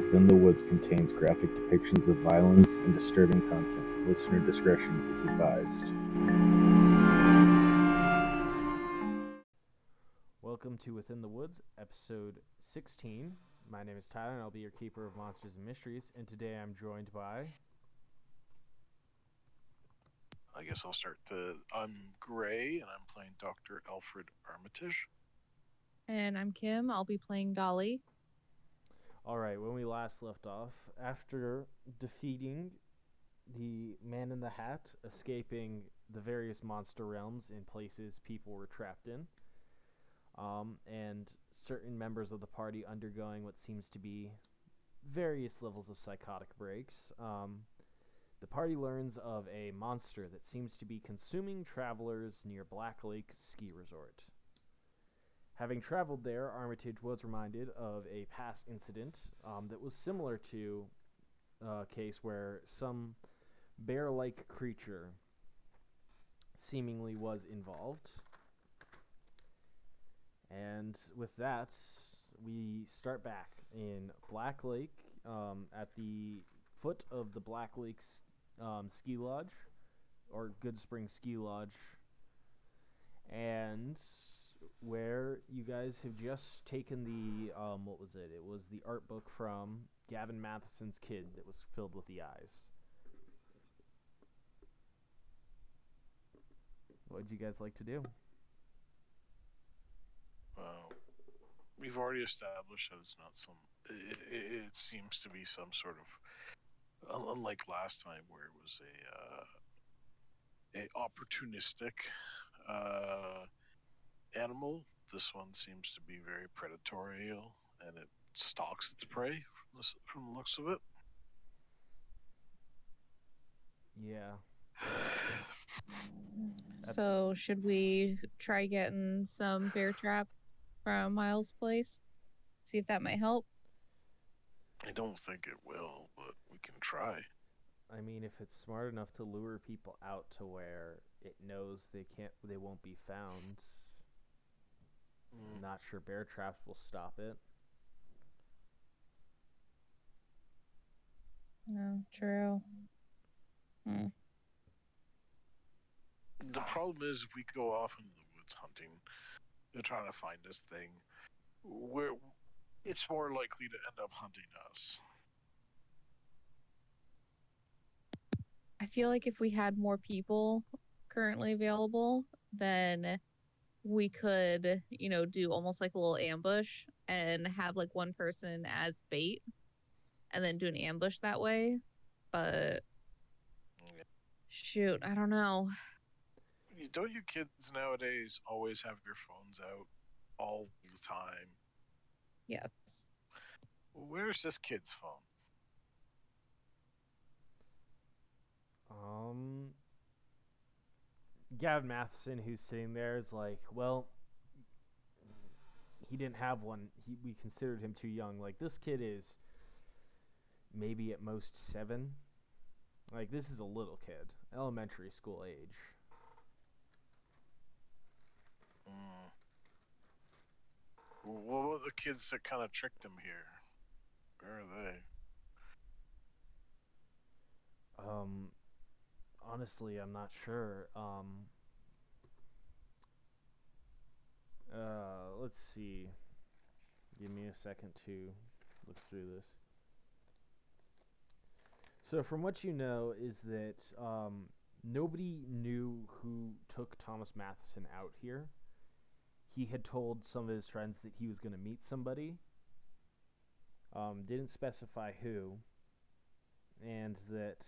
Within the Woods contains graphic depictions of violence and disturbing content. Listener discretion is advised. Welcome to Within the Woods, episode 16. My name is Tyler, and I'll be your keeper of monsters and mysteries. And today I'm joined by. I guess I'll start. The, I'm Gray, and I'm playing Dr. Alfred Armitage. And I'm Kim. I'll be playing Dolly. All right, when we last left off, after defeating the Man in the Hat, escaping the various monster realms and places people were trapped in, um, and certain members of the party undergoing what seems to be various levels of psychotic breaks, um, the party learns of a monster that seems to be consuming travelers near Black Lake Ski Resort. Having traveled there, Armitage was reminded of a past incident um, that was similar to a case where some bear like creature seemingly was involved. And with that, we start back in Black Lake um, at the foot of the Black Lake um, Ski Lodge, or Good Spring Ski Lodge. And where you guys have just taken the um, what was it? It was the art book from Gavin Matheson's kid that was filled with the eyes. What would you guys like to do? Uh, we've already established that it's not some. It, it, it seems to be some sort of, unlike last time where it was a uh, a opportunistic uh, animal. This one seems to be very predatory, and it stalks its prey from the, from the looks of it. Yeah. So, should we try getting some bear traps from Miles' place? See if that might help. I don't think it will, but we can try. I mean, if it's smart enough to lure people out to where it knows they can't, they won't be found. Mm. Not sure bear traps will stop it. No, true. Hmm. The problem is if we go off into the woods hunting, they're trying to find this thing. We're, it's more likely to end up hunting us. I feel like if we had more people currently available, then we could, you know, do almost like a little ambush and have like one person as bait and then do an ambush that way. But shoot, I don't know. Don't you kids nowadays always have your phones out all the time? Yes. Where's this kid's phone? Um, Gavin Matheson, who's sitting there, is like, well, he didn't have one. He we considered him too young. Like this kid is maybe at most seven. Like this is a little kid, elementary school age. Mm. What were the kids that kind of tricked him here? Where are they? Um, honestly, I'm not sure. Um, uh, let's see. Give me a second to look through this. So, from what you know, is that um, nobody knew who took Thomas Matheson out here. He had told some of his friends that he was going to meet somebody. Um, didn't specify who, and that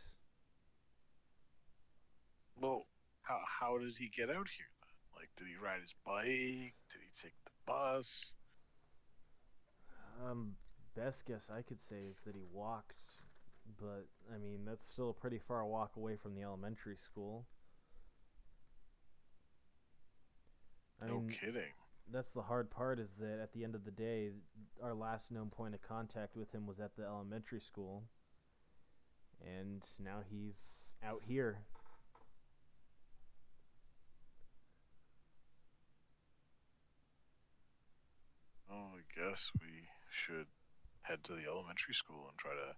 Well, how how did he get out here? Then? Like, did he ride his bike? Did he take the bus? Um, best guess I could say is that he walked, but I mean that's still a pretty far walk away from the elementary school. I no mean, kidding. that's the hard part is that at the end of the day, our last known point of contact with him was at the elementary school, and now he's out here. Oh, I guess we should head to the elementary school and try to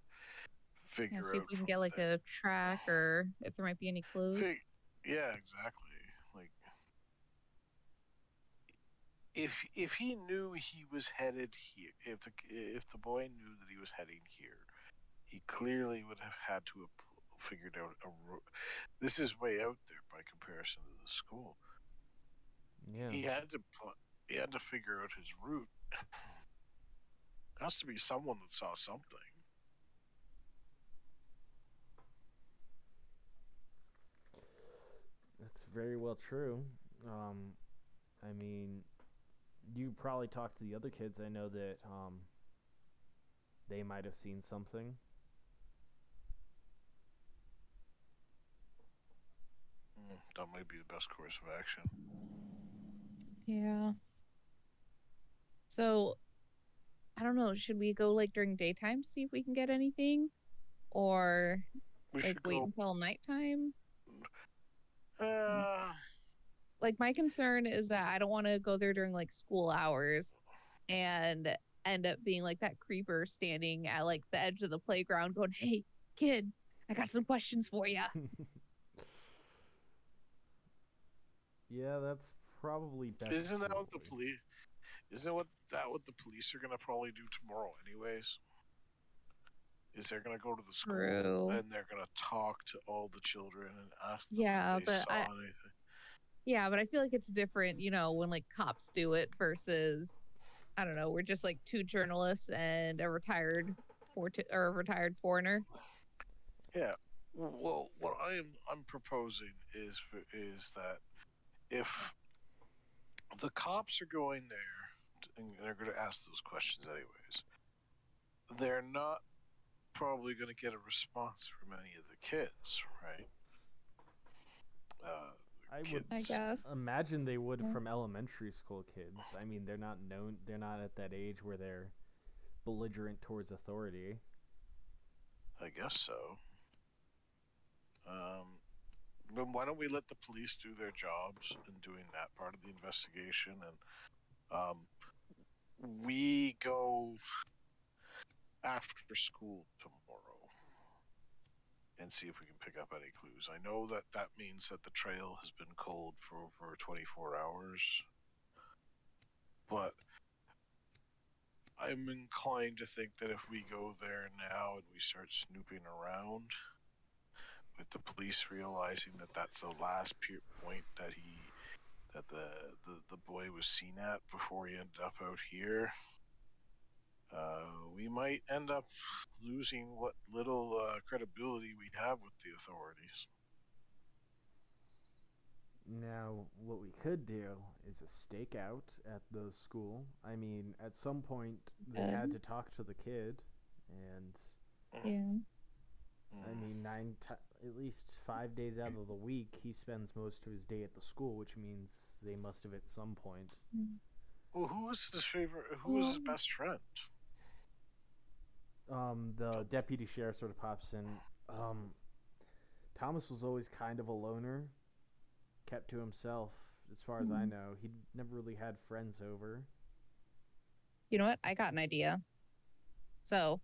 figure Yeah, see if we can get like there. a track or if there might be any clues. Fig- yeah, exactly. Like if if he knew he was headed here, if the if the boy knew that he was heading here, he clearly would have had to have figured out a. ro- This is way out there by comparison to the school. Yeah. He had to pl- he had to figure out his route. Has to be someone that saw something. That's very well true. Um, I mean, you probably talked to the other kids. I know that um, they might have seen something. Mm, that might be the best course of action. Yeah. So, I don't know. Should we go like during daytime to see if we can get anything, or We like wait go. until nighttime? Uh, Like my concern is that I don't want to go there during like school hours, and end up being like that creeper standing at like the edge of the playground, going, "Hey, kid, I got some questions for you." yeah, that's probably best. Isn't that what the police? Isn't what that what the police are gonna probably do tomorrow, anyways? Is they're gonna go to the school True. and they're gonna talk to all the children and ask them Yeah, if they but saw I- anything. Yeah, but I feel like it's different, you know, when like cops do it versus, I don't know, we're just like two journalists and a retired fort or a retired foreigner. Yeah. Well, what I'm I'm proposing is is that if the cops are going there and they're going to ask those questions anyways, they're not probably going to get a response from any of the kids, right? Uh, I would. I guess. imagine they would Yeah. from elementary school kids. I mean, they're not known. They're not at that age where they're belligerent towards authority. I guess so. Um, then why don't we let the police do their jobs in doing that part of the investigation, and um, we go after school tomorrow and see if we can pick up any clues. I know that that means that the trail has been cold for over 24 hours, but I'm inclined to think that if we go there now and we start snooping around, with the police realizing that that's the last point that he, that the, the the boy was seen at before he ended up out here, uh, we might end up losing what little uh, credibility we'd have with the authorities. Now, what we could do is a stakeout at the school. I mean, at some point they had Um. to talk to the kid, and Yeah. I Mm. mean, nine ti at least five days out of the week, he spends most of his day at the school, which means they must have at some point. Well, who was his favorite? Who was his best friend? Um, the deputy sheriff sort of pops in. Um, Thomas was always kind of a loner, kept to himself, as far as I Mhm. know. He never really had friends over. You know what? I got an idea. So,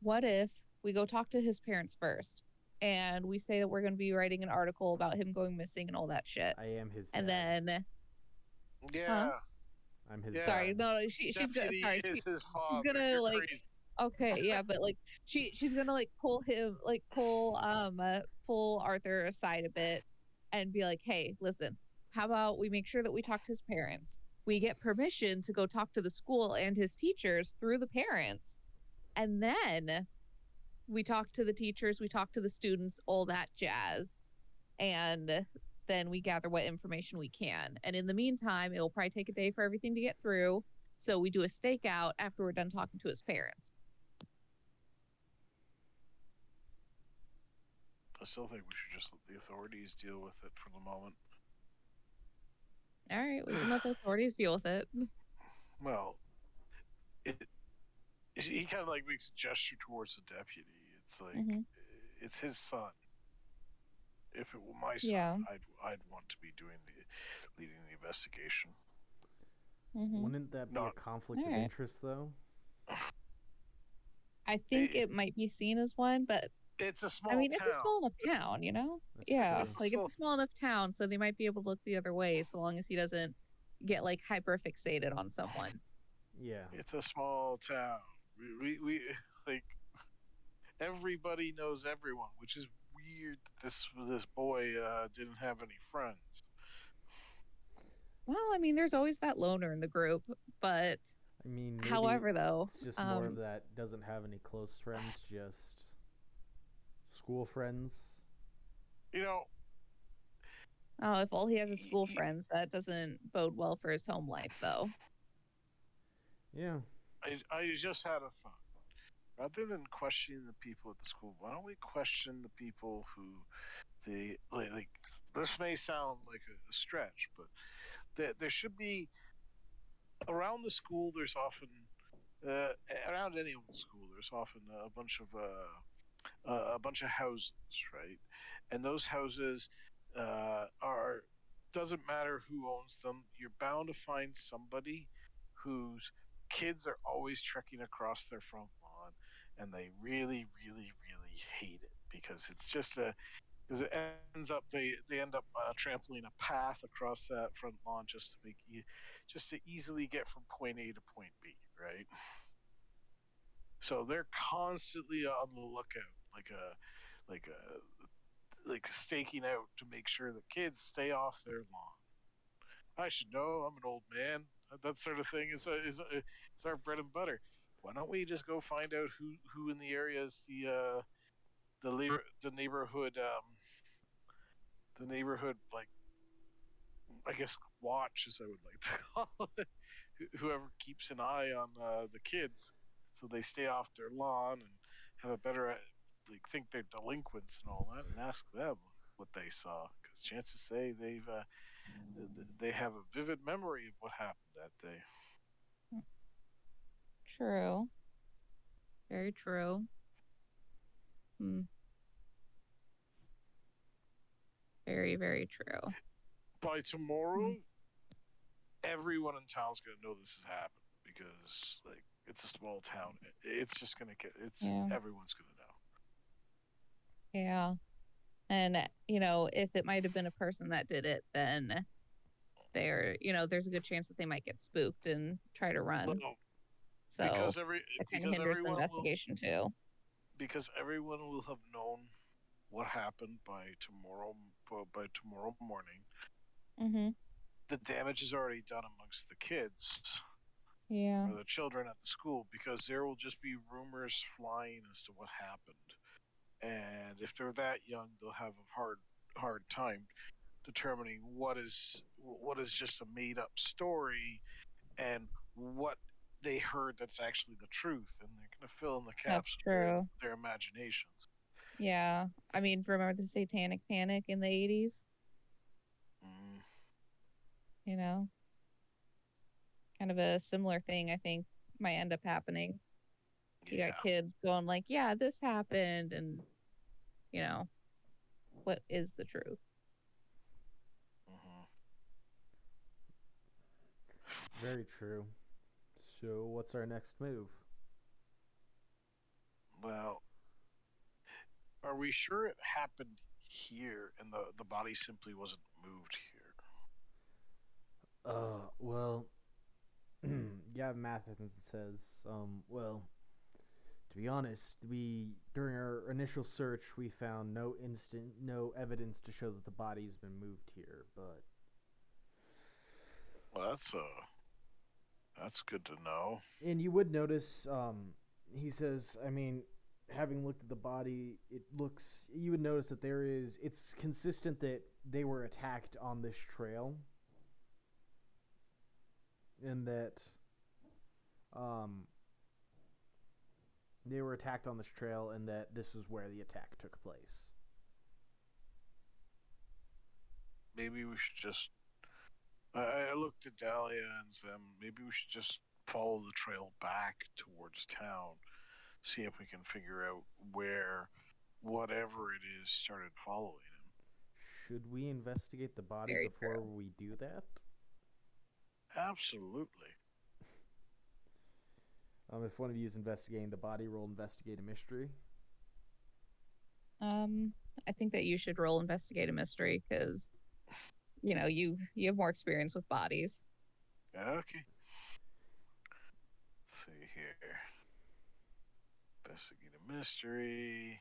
what if we go talk to his parents first and we say that we're going to be writing an article about him going missing and all that shit. I am his. And dad. then, Yeah, I'm his. Yeah. sorry, no, no, she, she's gonna, sorry, she, is his father. gonna, You're like, crazy. Okay, yeah, but like she she's gonna like pull him like pull um uh, pull Arthur aside a bit and be like, "Hey, listen. How about we make sure that we talk to his parents? We get permission to go talk to the school and his teachers through the parents. And then we talk to the teachers, we talk to the students, all that jazz. And then we gather what information we can. And in the meantime, it will probably take a day for everything to get through. So we do a stakeout after we're done talking to his parents. I still think we should just let the authorities deal with it for the moment. All right, we can let the authorities deal with it. Well, it, he kind of like makes a gesture towards the deputy. It's like Mhm. it's his son. If it were my son, Yeah. I'd I'd want to be doing the leading the investigation. Mhm. Wouldn't that be Not- a conflict of interest, though? I think Eh, it might be seen as one, but It's a small I mean, town. it's a small enough town, you know? That's Yeah, true. like it's a small enough town, so they might be able to look the other way, so long as he doesn't get like hyper fixated on someone. Yeah. It's a small town. We, we, we like everybody knows everyone, which is weird. That this this boy uh, didn't have any friends. Well, I mean, there's always that loner in the group, but I mean, maybe however, though, it's just more of um, that doesn't have any close friends, just school friends. You know, oh, if all he has is school friends, that doesn't bode well for his home life, though. Yeah. I I just had a thought. Rather than questioning the people at the school, why don't we question the people who they like? like this may sound like a, a stretch, but there, there should be around the school. There's often uh, around any old school. There's often a bunch of uh, a bunch of houses, right? And those houses uh, are doesn't matter who owns them. You're bound to find somebody whose kids are always trekking across their front and they really really really hate it because it's just a because it ends up they they end up uh, trampling a path across that front lawn just to make you just to easily get from point A to point B right so they're constantly on the lookout like a like a like staking out to make sure the kids stay off their lawn I should know. I'm an old man. That sort of thing is is is our bread and butter. Why don't we just go find out who who in the area is the uh, the labor, the neighborhood um, the neighborhood like I guess watch as I would like to call it. Whoever keeps an eye on uh, the kids, so they stay off their lawn and have a better uh, like think they're delinquents and all that, and ask them what they saw. Because chances say they've uh, th- th- they have a vivid memory of what happened that day. True. Very true. Hmm. Very, very true. By tomorrow, everyone in town's gonna know this has happened because like it's a small town. It's just gonna get it's Yeah. everyone's gonna know. Yeah. And, you know, if it might have been a person that did it, then they're, you know, there's a good chance that they might get spooked and try to run. Well, So because every that kind of because hinders the everyone will, investigation too. because everyone will have known what happened by tomorrow by- by tomorrow morning. Mm-hmm. The damage is already done amongst the kids Yeah. or the children at the school because there will just be rumors flying as to what happened. And if they're that young, they'll have a hard hard time determining what is what is just a made up story and what they heard that's actually the truth and they're going to fill in the gaps with their, true. their imaginations. Yeah. I mean, remember the satanic panic in the 80s? Mm, You know? Kind of a similar thing, I think, might end up happening. You yeah. got kids going like, yeah, this happened. And, you know, what is the truth? hmm Very true. So, what's our next move? Well, are we sure it happened here and the the body simply wasn't moved here? Uh, well, Gavin Matheson says, um, well, to be honest, we during our initial search we found no instant, no evidence to show that the body's been moved here, but Well, that's uh, that's good to know. and you would notice, um, he says, I mean, having looked at the body, it looks, you would notice that there is, it's consistent that they were attacked on this trail, and that, um, they were attacked on this trail, and that this is where the attack took place. Maybe we should just. I, I looked at Dahlia and said, maybe we should just follow the trail back towards town, see if we can figure out where whatever it is started following him. Should we investigate the body Very before true. we do that? Absolutely. Um, if one of you is investigating the body, roll investigate a mystery. Um, I think that you should roll investigate a mystery because, you know, you you have more experience with bodies. Okay. Let's see here. Investigate a mystery.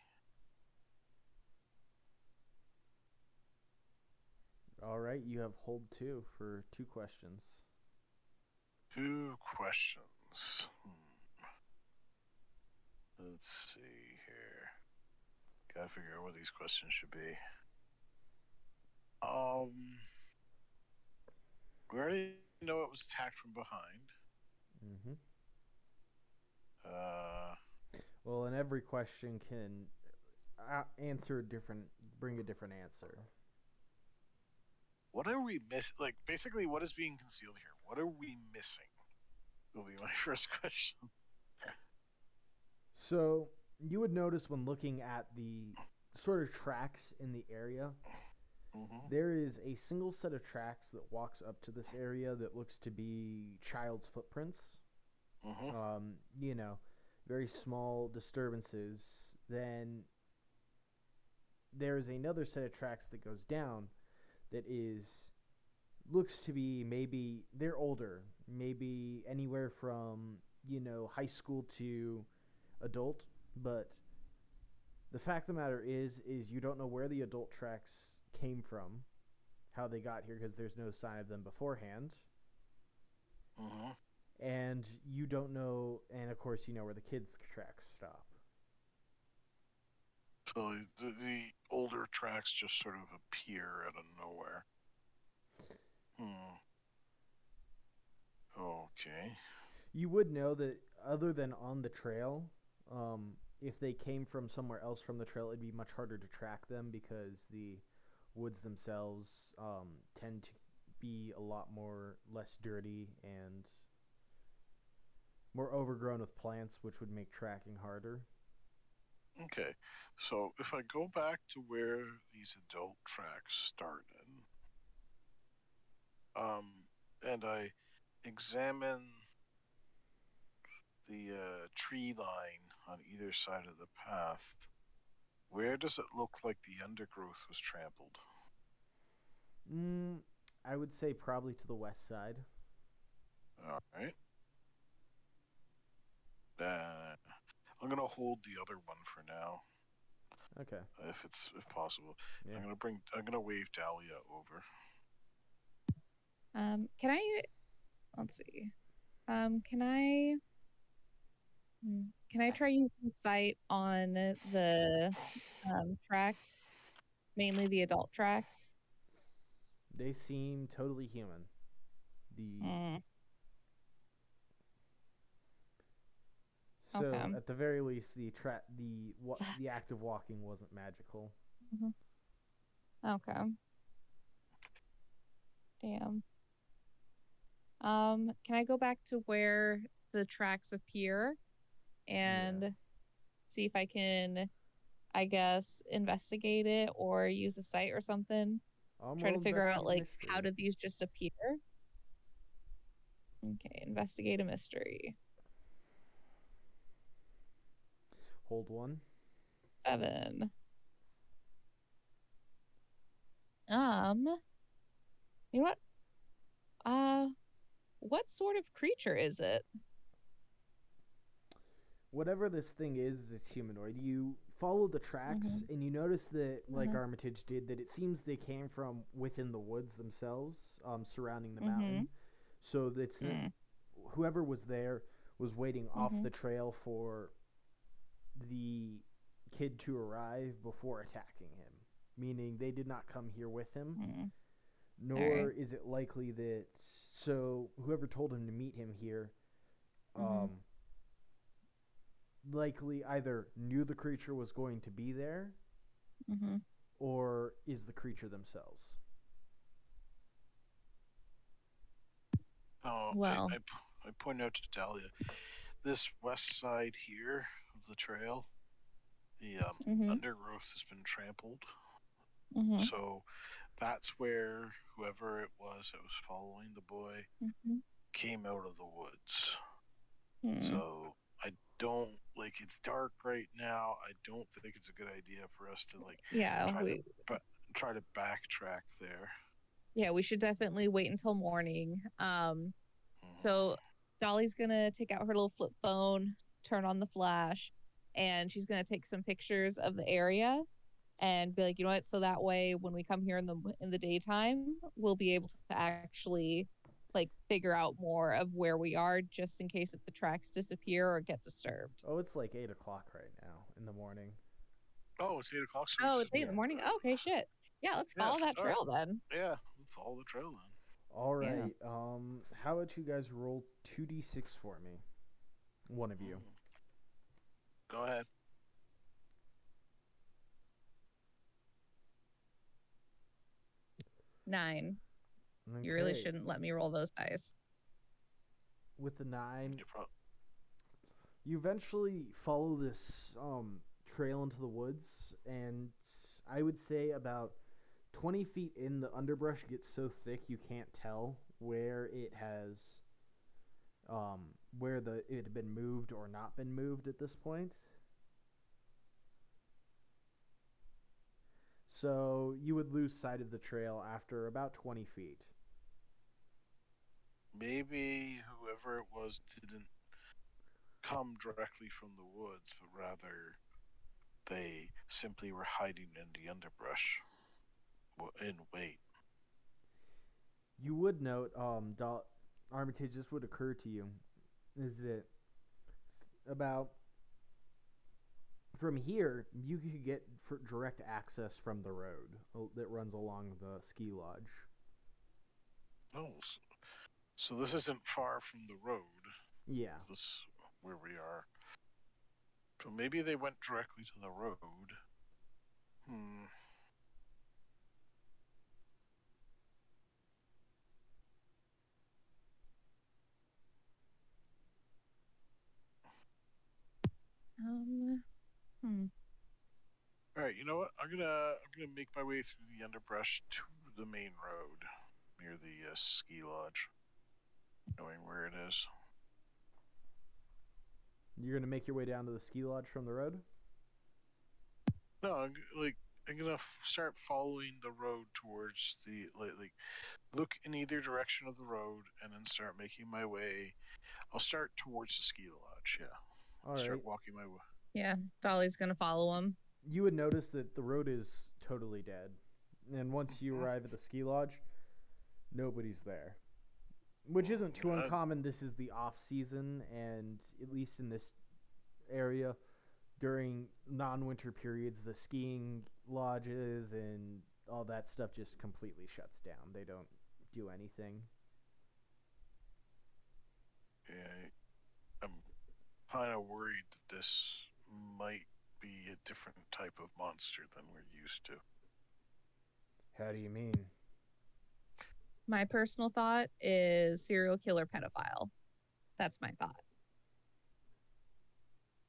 All right, you have hold two for two questions. Two questions. Hmm. Let's see here. Gotta figure out what these questions should be. Um, we already know it was attacked from behind. Mm-hmm. Uh, Well, and every question can uh, answer a different, bring a different answer. what are we miss? Like, basically, what is being concealed here? What are we missing? Will be my first question. So you would notice when looking at the sort of tracks in the area, hmm there is a single set of tracks that walks up to this area that looks to be child's footprints. hmm Um, you know, very small disturbances. Then there's another set of tracks that goes down that is looks to be maybe they're older, maybe anywhere from you know high school to adult, but the fact of the matter is is you don't know where the adult tracks came from, how they got here because there's no sign of them beforehand hmm and you don't know and of course you know where the kids tracks stop So the, the older tracks just sort of appear out of nowhere. Hmm. Okay. you would know that other than on the trail um, if they came from somewhere else from the trail it'd be much harder to track them because the woods themselves um, tend to be a lot more less dirty and more overgrown with plants which would make tracking harder Okay. So if I go back to where these adult tracks started, um, and I examine the uh, tree line on either side of the path, where does it look like the undergrowth was trampled? mm, i would say probably to the west side All right. Uh, I'm gonna hold the other one for now, okay if it's if possible. Yeah. I'm gonna bring. I'm gonna wave Dahlia over. Um, can I? Let's see. Um, can I? Hmm, Can I try using sight on the um, tracks, mainly the adult tracks? They seem totally human. The Mm, so okay. at the very least, the tra- the wa- the act of walking wasn't magical. okay. Damn. Um, can I go back to where the tracks appear and see if I can, I guess, investigate it or use a sight or something? Um, try to figure out like how did these just appear? Okay investigate a mystery. Hold one. seven. Um you know what? Uh what sort of creature is it Whatever this thing is, it's humanoid. You follow the tracks Mm-hmm. and you notice that, like Mhm. Armitage did, that it seems they came from within the woods themselves, um, surrounding the Mhm. mountain. So that's Mm. whoever was there was waiting off Mhm. the trail for the kid to arrive before attacking him. Meaning they did not come here with him, Hmm. nor is it likely that so whoever told him to meet him here Mhm. um likely either knew the creature was going to be there Mm-hmm. or is the creature themselves. Oh, I- Well- I, p- I point out to Dahlia, this west side here of the trail, the um, Mm-hmm. undergrowth has been trampled. Mm-hmm. So that's where whoever it was that was following the boy Mm-hmm. came out of the woods. Hmm. So I don't like it's dark right now. I don't think it's a good idea for us to like yeah, try to- we try to backtrack there. yeah we should definitely wait until morning. Um, Mhm. so Dolly's gonna take out her little flip phone, turn on the flash, and she's gonna take some pictures of the area and be like, you know what? So that way, when we come here in the in the daytime, we'll be able to actually like figure out more of where we are, just in case if the tracks disappear or get disturbed. Oh, it's like eight o'clock right now in the morning. oh, it's eight o'clock. so Oh, it's just- eight in the morning. okay, shit. Yeah, let's Yeah, follow that alright. trail then. Yeah, we'll follow the trail then. All Yeah. Um, how about you guys roll two d six for me? One of you. Mm. Go ahead. Nine. You really shouldn't let me roll those dice. With the nine, You you eventually follow this um, trail into the woods, and I would say about 20 feet in, the underbrush gets so thick you can't tell where it has, um, where the it had been moved or not been moved at this point. So you would lose sight of the trail after about 20 feet. Maybe whoever it was didn't come directly from the woods, but rather they simply were hiding in the underbrush in wait. You would note, um, Dol- Armitage, this would occur to you, is that about from here you could get direct access from the road that runs along the ski lodge. Oh, so this isn't far from the road. Yeah, This where we are. So maybe they went directly to the road. Hmm. Um, hmm. All right, you know what? I'm gonna I'm gonna make my way through the underbrush to the main road near the uh, ski lodge, knowing where it is. you're gonna make your way down to the ski lodge from the road. No, I'm, like I'm gonna start following the road towards the like, like look in either direction of the road and then start making my way. I'll start towards the ski lodge. Yeah, All right. start walking my way. Yeah, Dolly's gonna follow him. You would notice that the road is totally dead, and once you arrive at the ski lodge, nobody's there. Which isn't too Uh, uncommon. This is the off season, and at least in this area, during non-winter periods, the skiing lodges and all that stuff just completely shuts down. They don't do anything. Yeah, I'm kind of worried that this might be a different type of monster than we're used to. How do you mean? My personal thought is serial killer pedophile. That's my thought.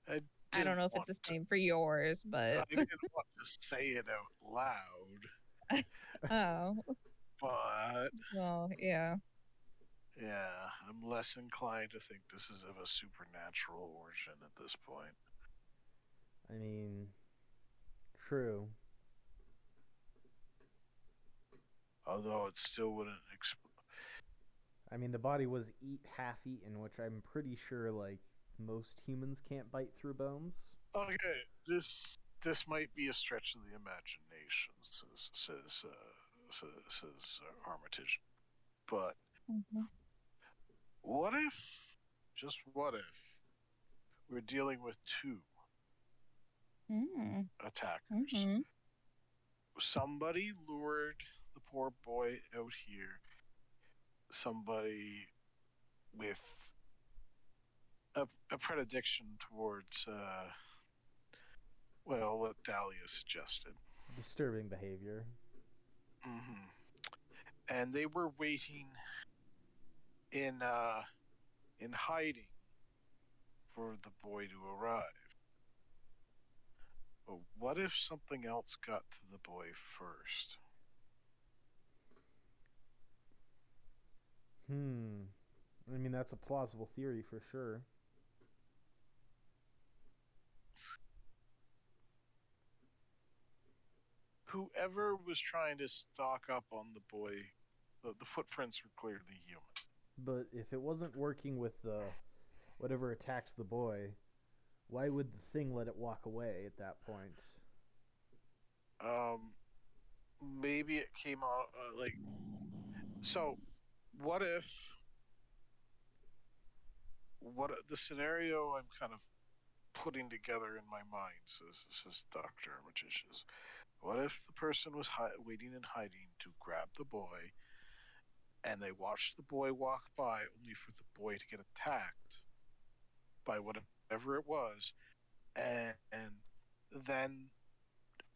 I, I don't know if it's want the to- for yours, but I but didn't want to say it out loud, oh, but well, yeah. yeah, I'm less inclined to think this is of a supernatural origin at this point. I mean, true. Although it still wouldn't exp- I mean, the body was eat half eaten, which I'm pretty sure like most humans can't bite through bones. Okay, this this might be a stretch of the imagination, says says uh, says, says uh, Armitage. But Mhm. what if, just what if, we're dealing with two Mm, attackers? mhm. Somebody lured the poor boy out here. Somebody with a, a predilection towards, uh, well, what Dahlia suggested. Disturbing behavior. hmm And they were waiting in uh, in hiding for the boy to arrive. But what if something else got to the boy first? Hmm. I mean, that's a plausible theory for sure. Whoever was trying to stock up on the boy, the, the footprints were clearly human. But if it wasn't working with the whatever attacked the boy, why would the thing let it walk away at that point? Um, maybe it came out uh, like so what if? What the scenario I'm kind of putting together in my mind says says Doctor Armitageous. What if the person was hi- waiting and hiding to grab the boy, and they watched the boy walk by only for the boy to get attacked by whatever it was, and, and then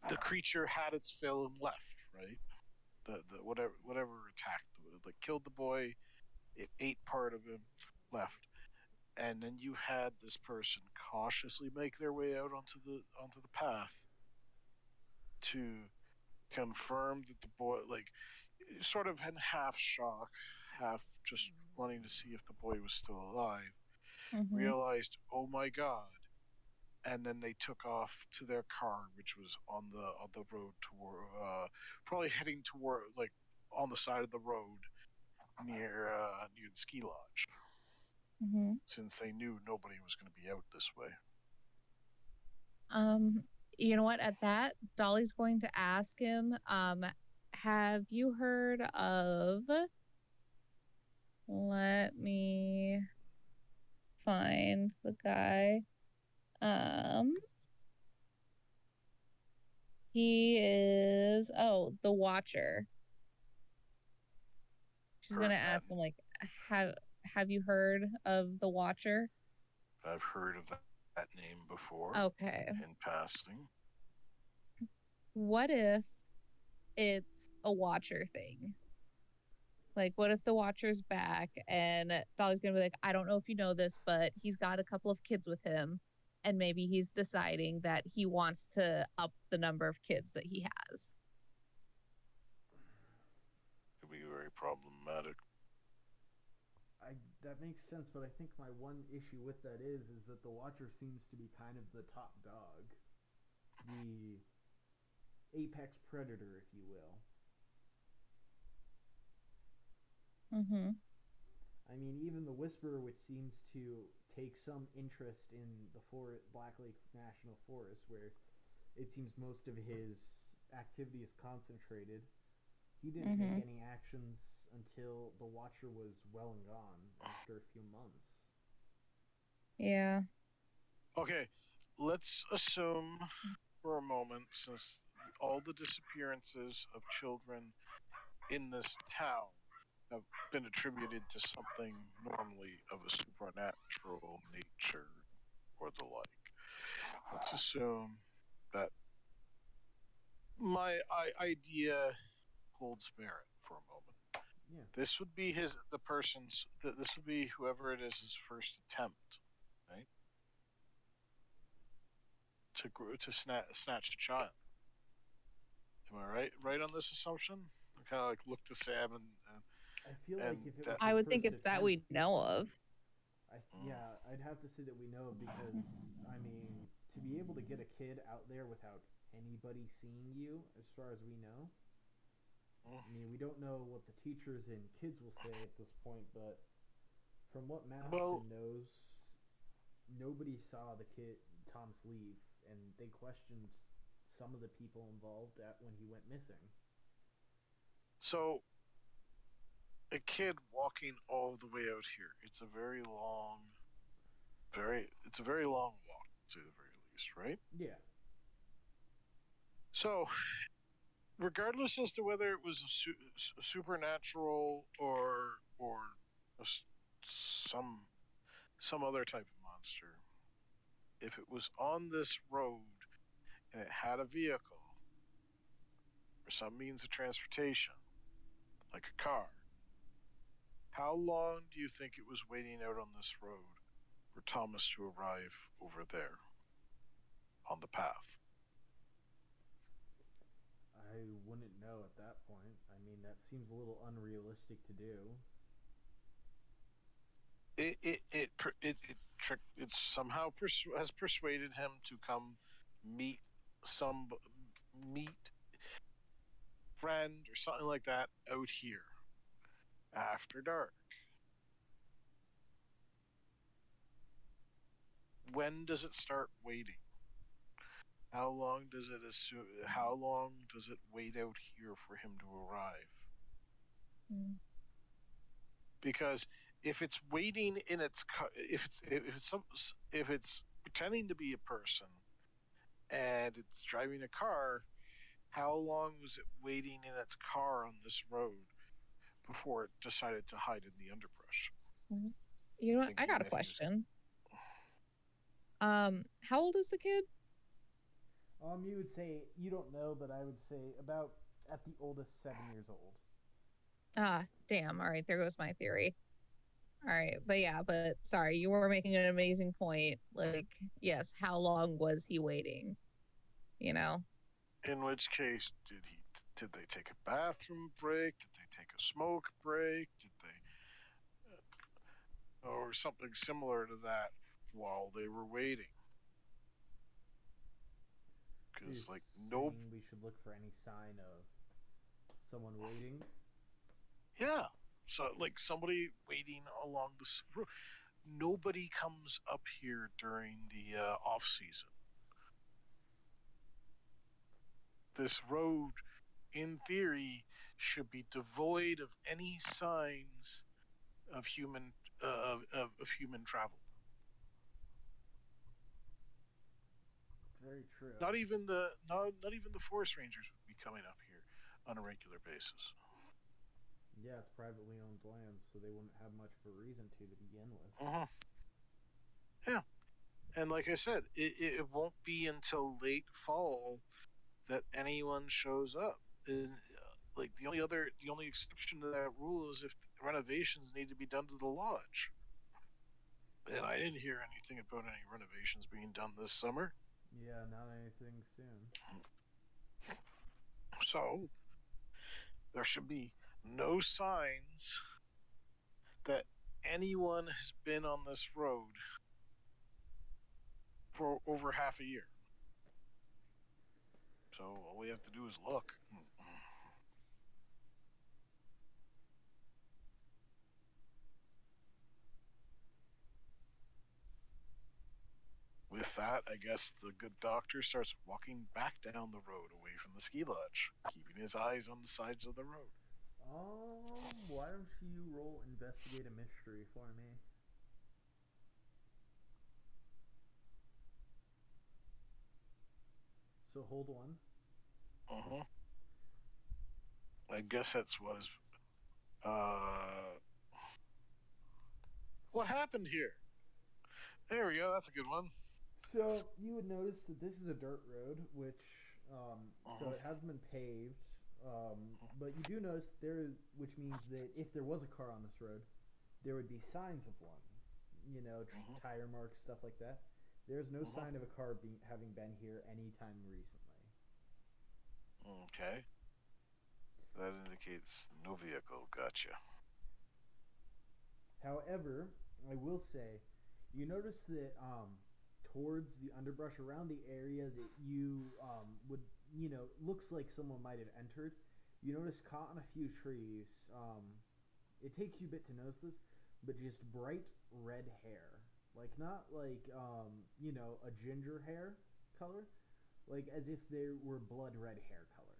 the creature had its fill and left, right? The the whatever whatever attacked, like killed the boy, it ate part of him, left, and then you had this person cautiously make their way out onto the onto the path to confirm that the boy, like, sort of in half shock, half just wanting to see if the boy was still alive, Mhm. realized, oh my god, and then they took off to their car, which was on the on the road toward, uh, probably heading toward like on the side of the road near uh, near the ski lodge, Mhm. since they knew nobody was going to be out this way. Um, you know what? At that, Dolly's going to ask him, um, have you heard of let me find the guy. Um he is oh, the Watcher. She's gonna ask him like have have you heard of the Watcher? I've heard of that, that name before Okay. in passing. what if it's a watcher thing? Like, what if the watcher's back and Dolly's gonna be like, I don't know if you know this, but he's got a couple of kids with him, and maybe he's deciding that he wants to up the number of kids that he has. Could be very problematic. I that makes sense, but I think my one issue with that is is that the Watcher seems to be kind of the top dog, the apex predator, if you will. Mm-hmm. I mean, even the Whisperer, which seems to take some interest in the for- Black Lake National Forest, where it seems most of his activity is concentrated, he didn't Mhm. make any actions until the Watcher was well and gone after a few months. Yeah. Okay, let's assume for a moment, since all the disappearances of children in this town have been attributed to something normally of a supernatural nature or the like, let's assume that my I- idea holds merit for a moment. Yeah. This would be his, the person's, th- this would be whoever it is, his first attempt, right? To grow, to snatch, snatch a child. Am I right? Right on this assumption? I kind of like look to Sam and, and I feel like And if it that- was I would think first it's that we know of. I th- yeah, I'd have to say that we know because I mean, to be able to get a kid out there without anybody seeing you, as far as we know. Mm. I mean, we don't know what the teachers and kids will say at this point, but from what Matheson Well- knows, nobody saw the kid Thomas leave, and they questioned some of the people involved at when he went missing. So, a kid walking all the way out here. It's a very long, very. It's a very long walk, to the very least, right? Yeah. So, regardless as to whether it was a su- supernatural or or some some other type of monster, if it was on this road and it had a vehicle or some means of transportation, like a car, how long do you think it was waiting out on this road for Thomas to arrive over there on the path? I wouldn't know at that point. I mean, that seems a little unrealistic to do. it it it it, it trick it somehow persu- has persuaded him to come meet some meet friend or something like that out here after dark. When does it start waiting? How long does it assume? How long does it wait out here for him to arrive? Mm. Because if it's waiting in its if it's if it's some if it's pretending to be a person and it's driving a car, how long was it waiting in its car on this road before it decided to hide in the underbrush? You know what? I got a that he was- question. Um, how old is the kid? Um, you would say you don't know, but I would say about at the oldest seven years old. Ah, damn. All right, there goes my theory. All right, but yeah, but sorry, you were making an amazing point. Like, yes, how long was he waiting? You know? In which case, did he did they take a bathroom break? Did they take a smoke break? Did they uh, or something similar to that while they were waiting? Like no, saying we should look for any sign of someone waiting. yeah. So like somebody waiting along this road. Nobody comes up here during the uh, off season. This road, in theory, should be devoid of any signs of human uh, of, of human travel. Very true. Not even the not, not even the forest rangers would be coming up here on a regular basis. Yeah, it's privately owned land, so they wouldn't have much of a reason to to begin with. Uh-huh. Yeah, and like I said, it, it it won't be until late fall that anyone shows up. And, uh, like the only other, the only exception to that rule is if renovations need to be done to the lodge. And I didn't hear anything about any renovations being done this summer. Yeah, not anything soon. So there should be no signs that anyone has been on this road for over half a year. So all we have to do is look. Hmm. With that, I guess the good doctor starts walking back down the road away from the ski lodge, keeping his eyes on the sides of the road. Um, why don't you roll investigate a mystery for me? So hold one. Uh-huh. I guess that's what is. Uh. What happened here? There we go. That's a good one. So you would notice that this is a dirt road, which um, so Uh-huh. it hasn't been paved. Um, but you do notice there, which means that if there was a car on this road, there would be signs of one. You know, tr- Mhm. tire marks, stuff like that. There's no Mhm. sign of a car being having been here anytime recently. Okay. That indicates no vehicle. Gotcha. However, I will say, you notice that um, towards the underbrush around the area that you um, would, you know, looks like someone might have entered. You notice caught on a few trees. Um, it takes you a bit to notice this, but just bright red hair, like not like um, you know a ginger hair color, like as if they were blood red hair color.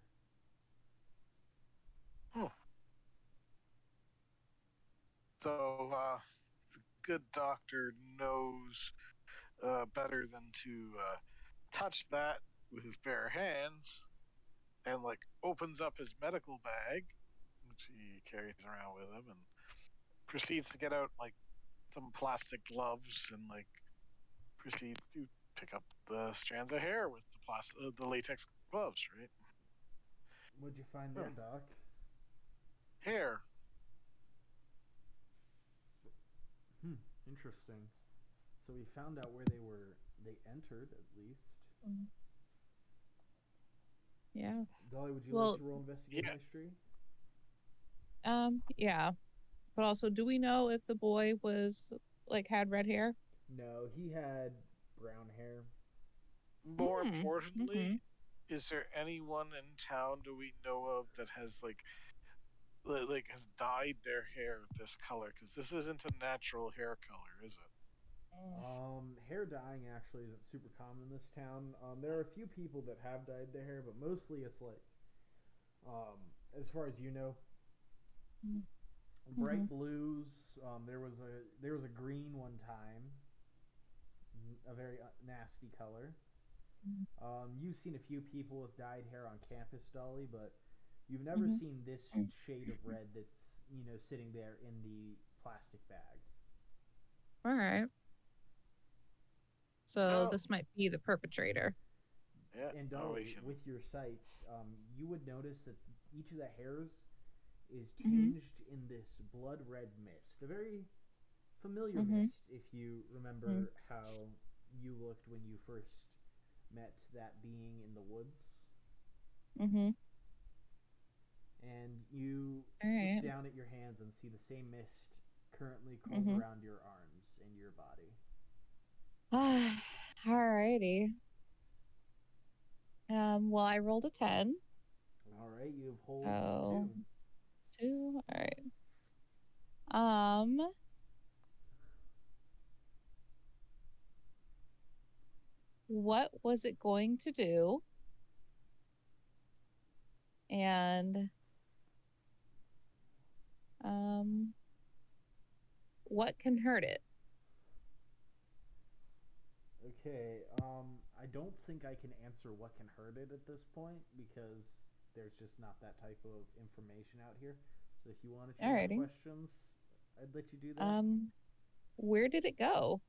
So, uh, the good doctor knows uh, better than to uh, touch that with his bare hands and, like, opens up his medical bag, which he carries around with him, and proceeds to get out, like, some plastic gloves and, like, proceeds to pick up the strands of hair with the plastic, uh, the latex gloves, right? What'd you find there, Huh. Doc? Hair. Hmm, interesting. So we found out where they were. They entered at least. Yeah. Dolly, would you Well, like to roll investigate yeah. mystery? Um, yeah. But also, do we know if the boy was like had red hair? No, he had brown hair. More Hmm, importantly, mhm. is there anyone in town do we know of that has like like has dyed their hair this color? Because this isn't a natural hair color, is it? Um, hair dyeing actually isn't super common in this town. Um, there are a few people that have dyed their hair, but mostly it's like, um, as far as you know, Mhm. bright blues. Um, there was a there was a green one time, a very uh, nasty color. Mhm. Um, you've seen a few people with dyed hair on campus, Dolly, but you've never Mhm. seen this shade of red that's you know sitting there in the plastic bag. All right. So Oh. this might be the perpetrator. Yeah. And oh, Dolly, can- with your sight, um, you would notice that each of the hairs is Mhm. tinged in this blood red mist. A very familiar Mhm. mist, if you remember how you looked when you first met that being in the woods. Mm-hmm. And you All right. look down at your hands and see the same mist currently curled Mhm. around your arms and your body. Alrighty. Um, well, I rolled a 10. All right, you have hold So, two. two. Alright. Um, what was it going to do? And, um, what can hurt it? Okay, um, I don't think I can answer what can hurt it at this point because there's just not that type of information out here. So if you want to choose questions, I'd let you do that. Um, where did it go?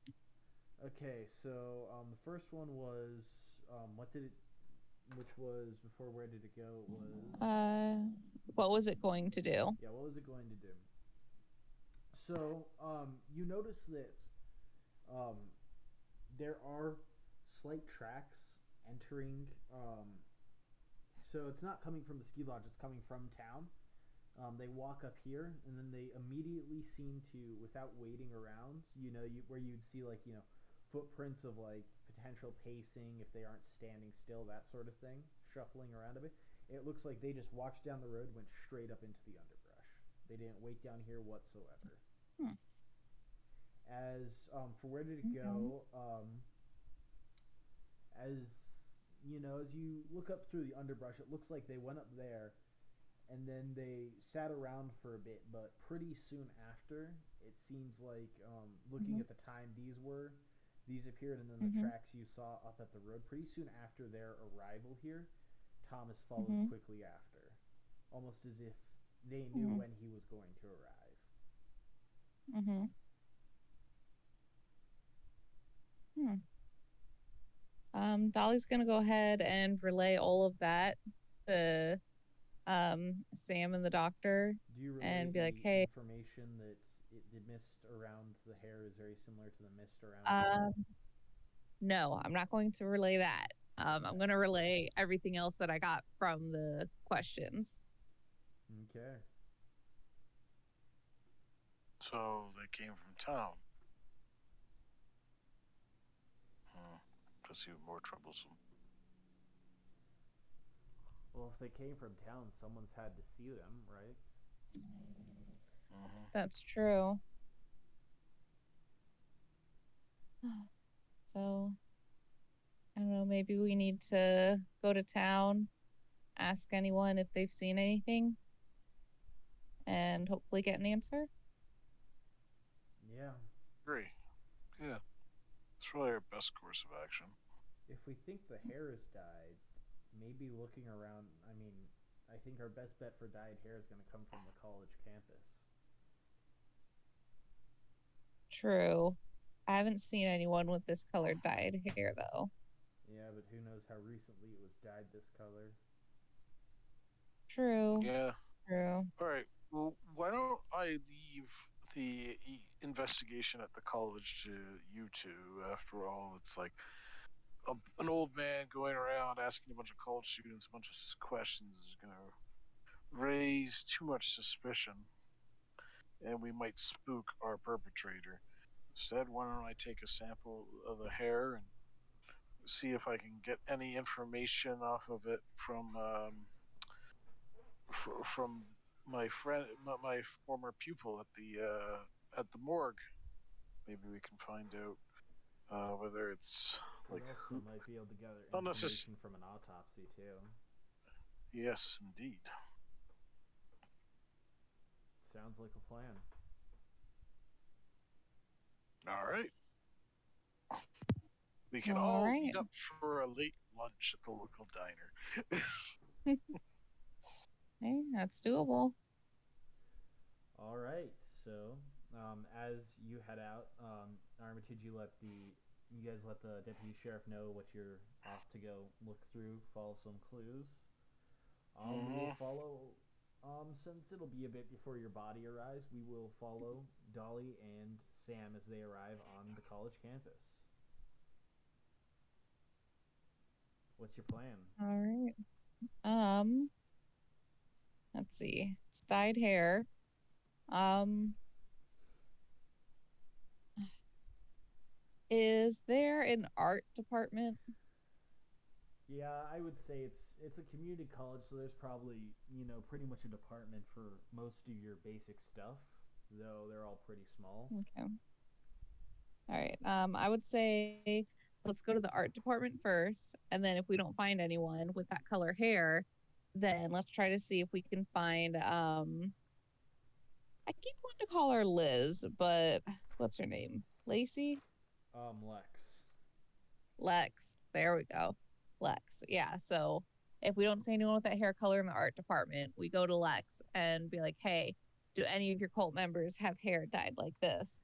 okay, so um, the first one was um, what did it? Which was before? Where did it go? It was Uh, what was it going to do? yeah. What was it going to do? So um, you notice that um, there are slight tracks entering. Um, so it's not coming from the ski lodge; it's coming from town. Um, they walk up here, and then they immediately seem to, without waiting around, you know, you, where you'd see like you know footprints of like potential pacing if they aren't standing still, that sort of thing, shuffling around a bit. It looks like they just walked down the road, went straight up into the underbrush. They didn't wait down here whatsoever. Hmm. As um, for where did it go? Um, as you know, as you look up through the underbrush, it looks like they went up there, and then they sat around for a bit. But pretty soon after, it seems like um, looking Mhm. at the time these were, these appeared, and then the Mhm. tracks you saw up at the road. Pretty soon after their arrival here, Thomas followed Mhm. quickly after, almost as if they knew Mhm. when he was going to arrive. Mm-hmm. Hmm. Um, Dolly's gonna go ahead and relay all of that to um Sam and the doctor. Do you relay And be like, "Hey." information that it, the mist around the hair is very similar to the mist around? the- Um, no, I'm not going to relay that. Um, I'm gonna relay everything else that I got from the questions. Okay. So they came from town. That's even more troublesome. Well, if they came from town, someone's had to see them, right? hmm That's true. So, I don't know, maybe we need to go to town, ask anyone if they've seen anything, and hopefully get an answer. Yeah. Agree. Yeah. It's really our best course of action. If we think the hair is dyed, maybe looking around. I mean, I think our best bet for dyed hair is going to come from the college campus. True. I haven't seen anyone with this color dyed hair though. Yeah, but who knows how recently it was dyed this color? True. Yeah. True. All right. Well, why don't I leave the e- investigation at the college to you two? After all, it's like a, an old man going around asking a bunch of college students a bunch of questions is going to raise too much suspicion, and we might spook our perpetrator. Instead, why don't I take a sample of the hair and see if I can get any information off of it from um, fr- from my friend, my, my former pupil at the uh, at the morgue. Maybe we can find out uh, whether it's like also who. might be able to gather information from an autopsy too. Yes, indeed. Sounds like a plan. All right. We can All all right. meet up for a late lunch at the local diner. Hey, that's doable. All right. So, um, as you head out, um, Armitage, you let the you guys let the deputy sheriff know what you're off to go look through, follow some clues. Um, we will Mhm. follow. Um, since it'll be a bit before your body arrives, we will follow Dolly and Sam as they arrive on the college campus. What's your plan? All right. Um, let's see. It's dyed hair. Um, is there an art department? Yeah, I would say it's it's a community college, so there's probably you know pretty much a department for most of your basic stuff, though they're all pretty small. Okay. All right. Um, I would say let's go to the art department first, and then if we don't find anyone with that color hair, then let's try to see if we can find um I keep wanting to call her Liz, but what's her name? Lacey? Um, Lex. Lex. There we go. Lex. Yeah. So if we don't see anyone with that hair color in the art department, we go to Lex and be like, hey, do any of your cult members have hair dyed like this?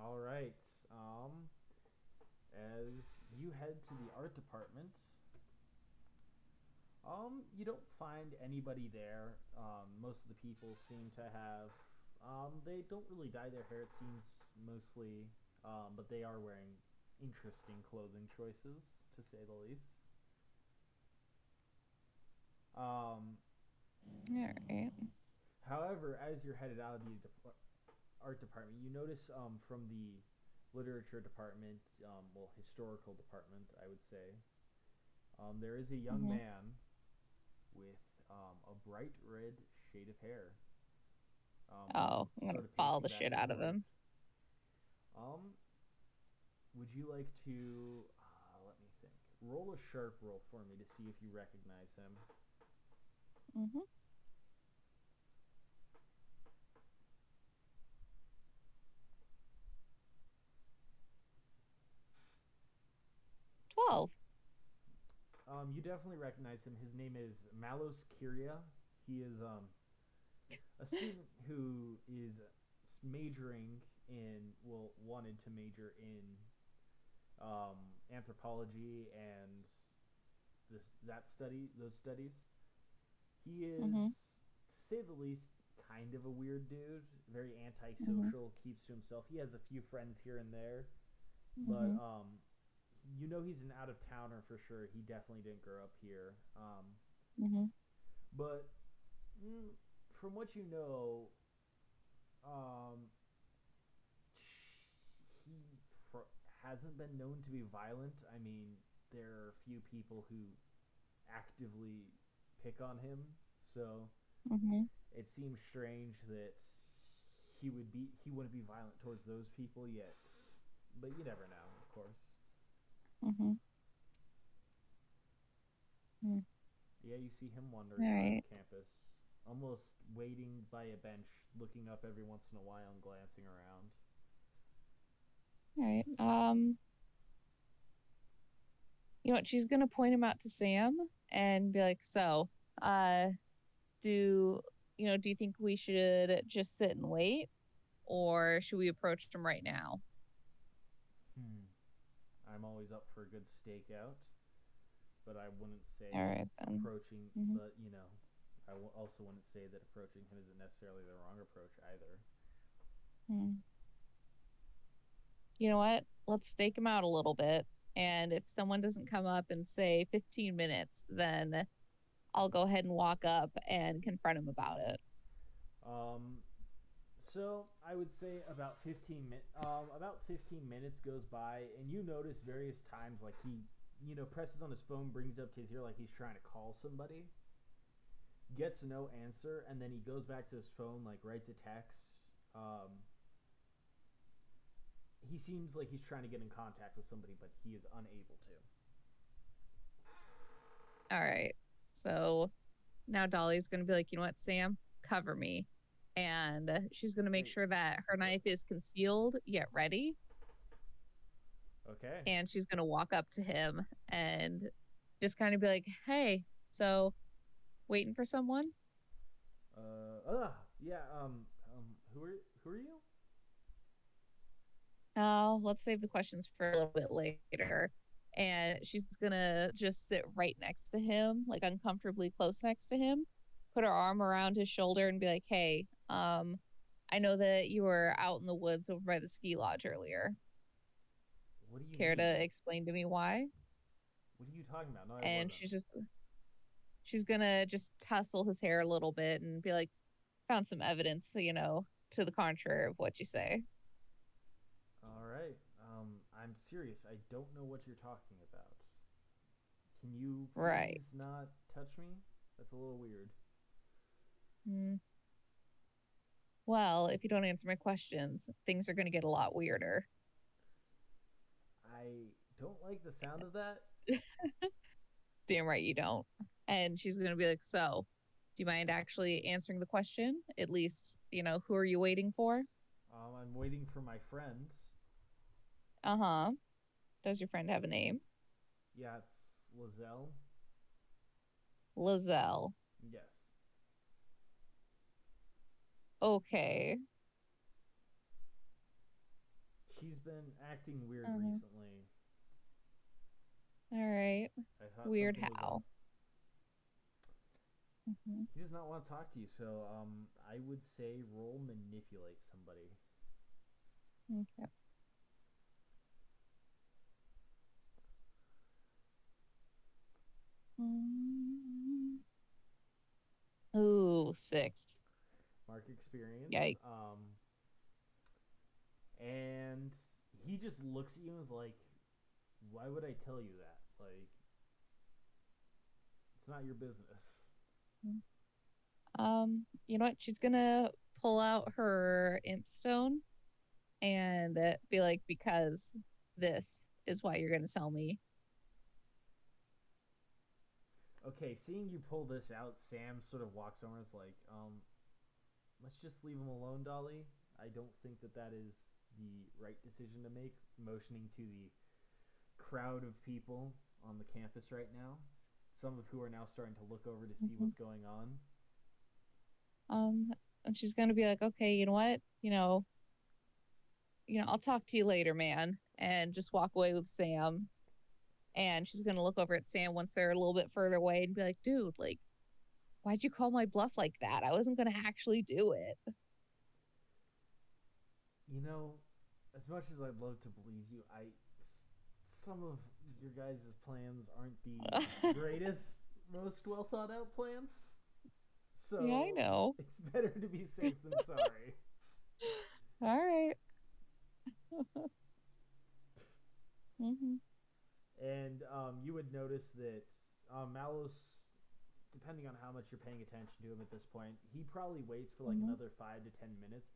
All right. Um, as you head to the art department, um, you don't find anybody there. Um, most of the people seem to have. Um, they don't really dye their hair. It seems mostly. Um, but they are wearing interesting clothing choices, to say the least. Um, All right. However, as you're headed out of the dep- art department, you notice um, from the literature department, um, well, historical department, I would say, um, there is a young Mhm. man with um, a bright red shade of hair. Um, Oh, I'm gonna follow the shit out of him. Um, would you like to? Uh, let me think. Roll a sharp roll for me to see if you recognize him. Mm-hmm. Twelve. Um, you definitely recognize him. His name is Malos Kyria. He is um, a student who is majoring in, well, wanted to major in um, anthropology and this that study, those studies. He is, Mhm. to say the least, kind of a weird dude. Very antisocial, keeps to himself. He has a few friends here and there, but Mhm. um, you know he's an out of towner for sure. He definitely didn't grow up here. Um, Mhm. but mm, from what you know, um, he pro- hasn't been known to be violent. I mean, there are a few people who actively pick on him, so Mhm. it seems strange that he would be he wouldn't be violent towards those people yet. But you never know, of course. Mhm. Yeah, you see him wandering All around campus, almost waiting by a bench, looking up every once in a while and glancing around. All right. Um. You know what? She's gonna point him out to Sam and be like, "So, uh, do you know? Do you think we should just sit and wait, or should we approach him right now?" Hmm. I'm always up for a good stakeout, but I wouldn't say All right then. approaching. Mhm. But you know, I w- also wouldn't say that approaching him isn't necessarily the wrong approach either. Hmm. You know what? Let's stake him out a little bit, and if someone doesn't come up in say 15 minutes, then I'll go ahead and walk up and confront him about it. Um, so I would say about 15 min- um, about 15 minutes goes by, and you notice various times like he, you know, presses on his phone, brings up his ear like he's trying to call somebody, gets no answer, and then he goes back to his phone, like writes a text. Um, he seems like he's trying to get in contact with somebody, but he is unable to. All right. So now Dolly's going to be like, you know what, Sam, cover me. And she's going to make Wait. sure that her knife is concealed yet ready. Okay. And she's going to walk up to him and just kind of be like, hey, so waiting for someone? Uh, uh yeah. Um, um, who are who are you? Oh, let's save the questions for a little bit later. And she's gonna just sit right next to him, like uncomfortably close next to him, put her arm around his shoulder and be like, Hey, um, I know that you were out in the woods over by the ski lodge earlier. What do you Care mean? to explain to me why? What are you talking about? No, I And she's just she's gonna just tussle his hair a little bit and be like, found some evidence, you know, to the contrary of what you say. All right. Um, I'm serious. I don't know what you're talking about. Can you please Right. not touch me? That's a little weird. Hmm. Well, if you don't answer my questions, things are going to get a lot weirder. I don't like the sound of that. Damn right you don't. And she's going to be like, So, do you mind actually answering the question? At least, you know, who are you waiting for? Um, I'm waiting for my friends. Uh huh. Does your friend have a name? Yeah, it's Lizelle. Lizelle. Yes. Okay. She's been acting weird Uh-huh. recently. All right. I thought Weird how? Up. hmm He does not want to talk to you, so um, I would say roll manipulate somebody. Okay. Mm. Ooh, six. Mark experience. Yikes. Um, and he just looks at you and is like, "Why would I tell you that? Like, it's not your business." Um, you know what? She's gonna pull out her imp stone and be like, because this is why you're gonna sell me. Okay, seeing you pull this out, Sam sort of walks over and is like, um, let's just leave him alone, Dolly. I don't think that that is the right decision to make, motioning to the crowd of people on the campus right now, some of who are now starting to look over to see Mhm. what's going on. Um, and she's gonna be like, okay, you know what? You know, you know, I'll talk to you later, man, and just walk away with Sam. And she's gonna look over at Sam once they're a little bit further away and be like, dude, like, why'd you call my bluff like that? I wasn't gonna actually do it. You know, as much as I'd love to believe you, I some of your guys' plans aren't the greatest, most well thought out plans. So yeah, I know. It's better to be safe than sorry. All right. hmm And um, you would notice that um, Malos, depending on how much you're paying attention to him at this point, he probably waits for like Mhm. another five to ten minutes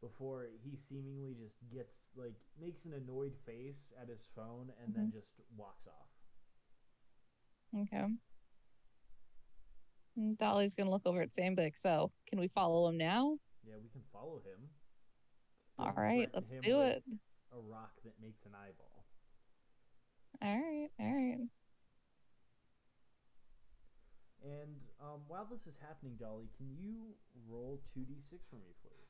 before he seemingly just gets like makes an annoyed face at his phone and then just walks off. Okay. And Dolly's gonna look over at and so can we follow him now? Yeah, we can follow him. All right, let's do it. A rock that makes an eyeball. All right, all right. And um, while this is happening, Dolly, can you roll 2d6 for me, please?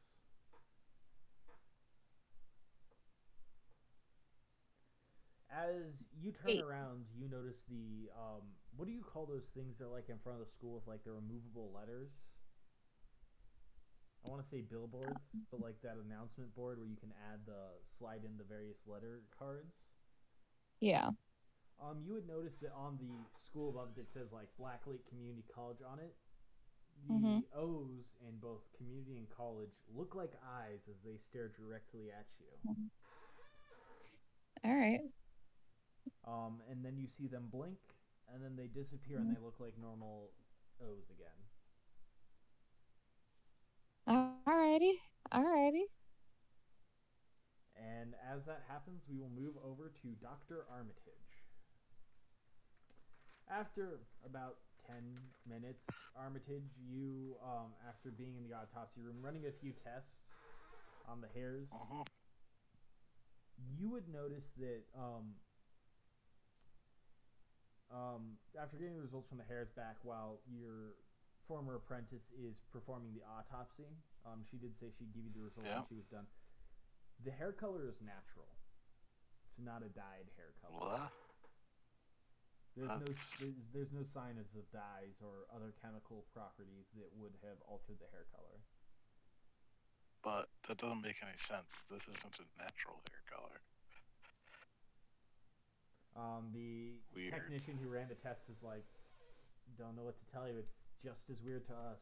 As you turn Eight. around, you notice the um, what do you call those things that are like in front of the school with like the removable letters? I want to say billboards, but like that announcement board where you can add the slide in the various letter cards. Yeah. Um, you would notice that on the school above that says like Black Lake Community College on it, the Mhm. O's in both community and college look like eyes as they stare directly at you. All right. Um, and then you see them blink, and then they disappear, and they look like normal O's again. Alrighty. Alrighty. And as that happens, we will move over to Dr. Armitage. After about 10 minutes, Armitage, you, um, after being in the autopsy room, running a few tests on the hairs, Mhm. you would notice that um, um, after getting the results from the hairs back while your former apprentice is performing the autopsy, um, she did say she'd give you the results Yeah. when she was done. The hair color is natural. It's not a dyed hair color. What? There's no there's, there's no signs of dyes or other chemical properties that would have altered the hair color. But that doesn't make any sense. This isn't a natural hair color. Um, the Weird. technician who ran the test is like, don't know what to tell you. It's just as weird to us.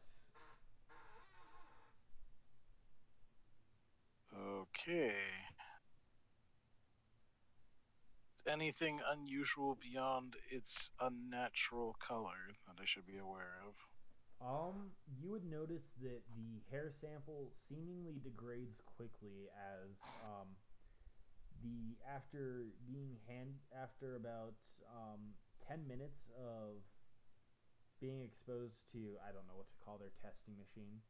Okay. Anything unusual beyond its unnatural color that I should be aware of? Um, you would notice that the hair sample seemingly degrades quickly as um, the after being hand after about um, ten minutes of being exposed to I don't know what to call their testing machine.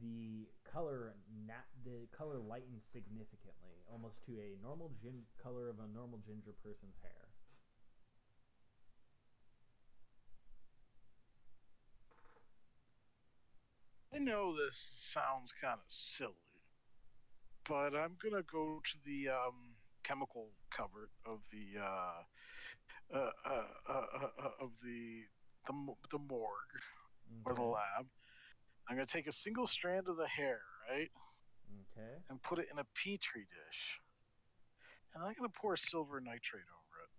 The color nat the color lightens significantly, almost to a normal gin color of a normal ginger person's hair. I know this sounds kind of silly, but I'm gonna go to the um, chemical cupboard of the uh, uh, uh, uh, uh, uh, of the the the morgue or the lab. I'm gonna take a single strand of the hair, right, Okay. and put it in a petri dish, and I'm gonna pour silver nitrate over it.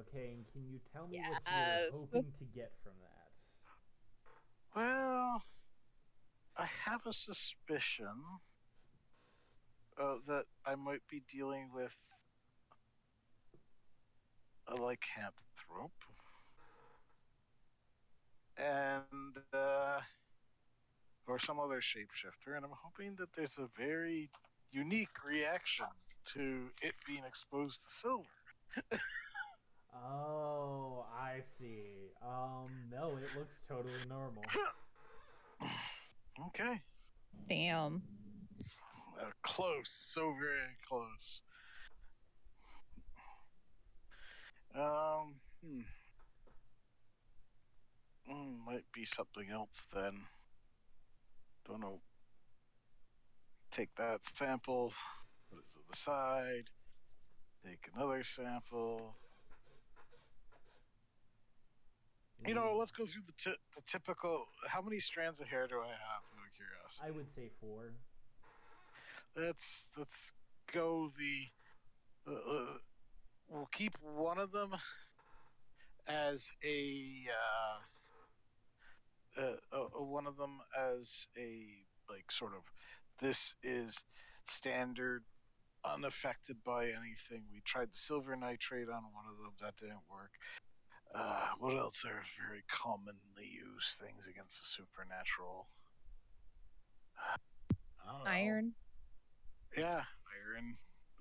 Okay, and can you tell me what you're hoping to get from that? Well, I have a suspicion uh, that I might be dealing with a lycanthrope. And, uh, or some other shapeshifter, and I'm hoping that there's a very unique reaction to it being exposed to silver. Oh, I see. Um, no, it looks totally normal. Okay. Damn. Uh, close, so very close. Um, hmm. Mm, might be something else then. Don't know. Take that sample, put it to the side. Take another sample. You know, let's go through the ti the typical. How many strands of hair do I have? Out of curiosity. I would say four. Let's let's go the uh, uh, we'll keep one of them as a uh, uh, uh, one of them as a like sort of this is standard unaffected by anything. We tried the silver nitrate on one of them. That didn't work. Uh, what else are very commonly used? Things against the supernatural. Iron. Yeah, iron.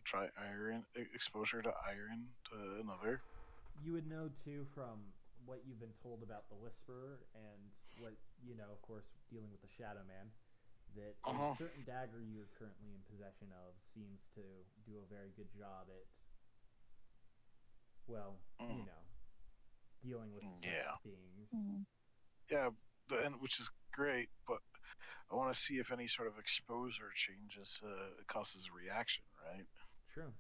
Try iron exposure to iron to another. You would know too from what you've been told about the Whisperer and what you know, of course, dealing with the Shadow Man, that Uh-huh. a certain dagger you're currently in possession of seems to do a very good job at, well, you Mm. know, dealing with Yeah. beings. Mm. Yeah, the, and which is great, but I want to see if any sort of exposure changes uh, causes a reaction, right? True.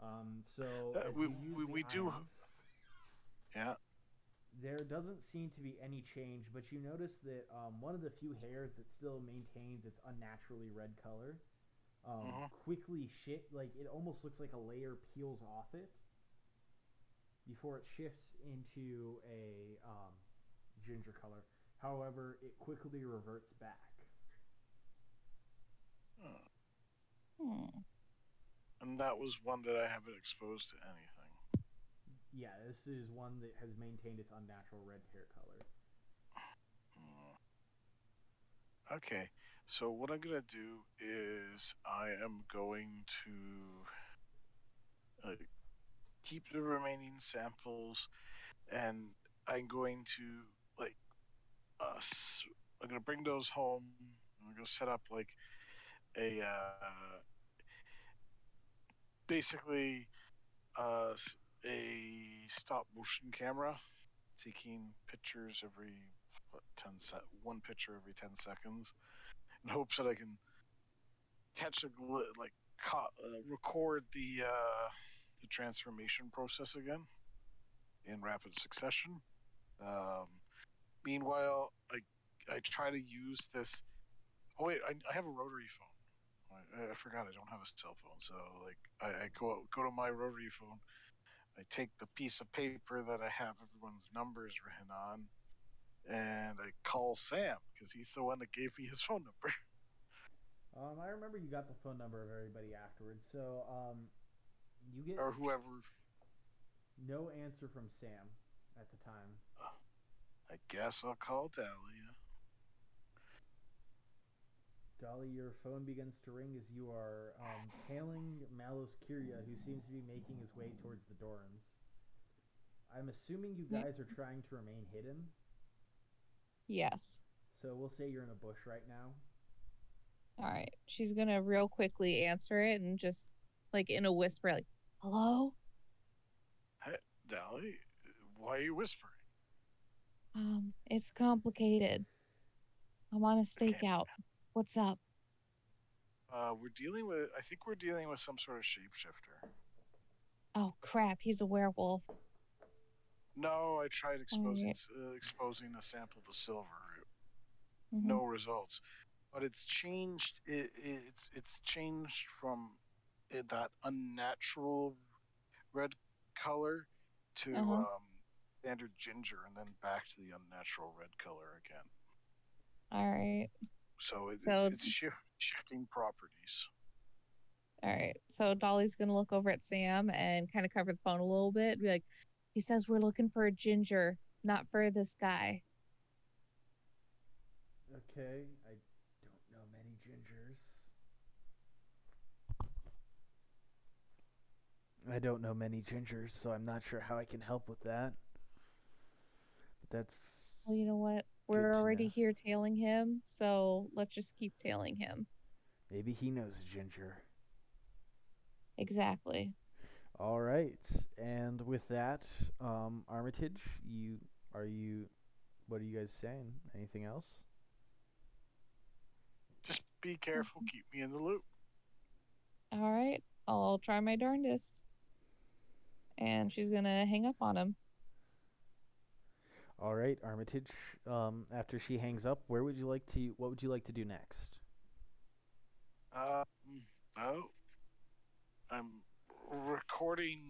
Um, so Uh, we- we- the do- Yeah. There doesn't seem to be any change, but you notice that um, one of the few hairs that still maintains its unnaturally red color um, Mhm. quickly shit like it almost looks like a layer peels off it before it shifts into a um, ginger color. However, it quickly reverts back. Hmm. Hmm. And that was one that I haven't exposed to anything. Yeah, this is one that has maintained its unnatural red hair color. Hmm. Okay, so what I'm gonna do is I am going to uh, keep the remaining samples, and I'm going to like us. I'm gonna bring those home. And I'm gonna set up like a uh, basically uh, a stop motion camera taking pictures every what, 10 se- one picture every 10 seconds in hopes that I can catch a gl- like ca- uh, record the uh, the transformation process again in rapid succession. Um, meanwhile, I I try to use this. Oh wait, I, I have a rotary phone. I, I forgot I don't have a cell phone, so like I, I go go to my rotary phone. I take the piece of paper that I have everyone's numbers written on, and I call Sam because he's the one that gave me his phone number. Um, I remember you got the phone number of everybody afterwards, so um, you get or whoever. no answer from Sam at the time. I guess I'll call Dahlia. Dolly, your phone begins to ring as you are um, tailing Malos Kyria, who seems to be making his way towards the dorms. I'm assuming you guys are trying to remain hidden, Yes. so we'll say you're in a bush right now. All right. She's gonna real quickly answer it and just like in a whisper, like, "Hello." Hey, Dolly, why are you whispering? Um, it's complicated. I'm on a stakeout. What's up? Uh, we're dealing with. I think we're dealing with some sort of shapeshifter. Oh crap, he's a werewolf. No, I tried exposing Alright. s uh, exposing a sample to silver. Mhm. No results. But it's changed. It, it's it's changed from it, that unnatural red color to Uh-huh. um, standard ginger, and then back to the unnatural red color again. All right. So, it, So- it's, it's shift, shifting properties. All right. So Dolly's gonna look over at Sam and kind of cover the phone a little bit. Be like, he says we're looking for a ginger, not for this guy. Okay, I don't know many gingers. I don't know many gingers, so I'm not sure how I can help with that. But that's Well, you know what? Good We're already know. here tailing him, so let's just keep tailing him. maybe he knows ginger. Exactly. All right, and with that, um, Armitage, you are you? What are you guys saying? Anything else? Just be careful. Keep me in the loop. All right. I'll try my darndest. And she's gonna hang up on him. All right, Armitage. Um, after she hangs up, where would you like to? What would you like to do next? Oh, I'm recording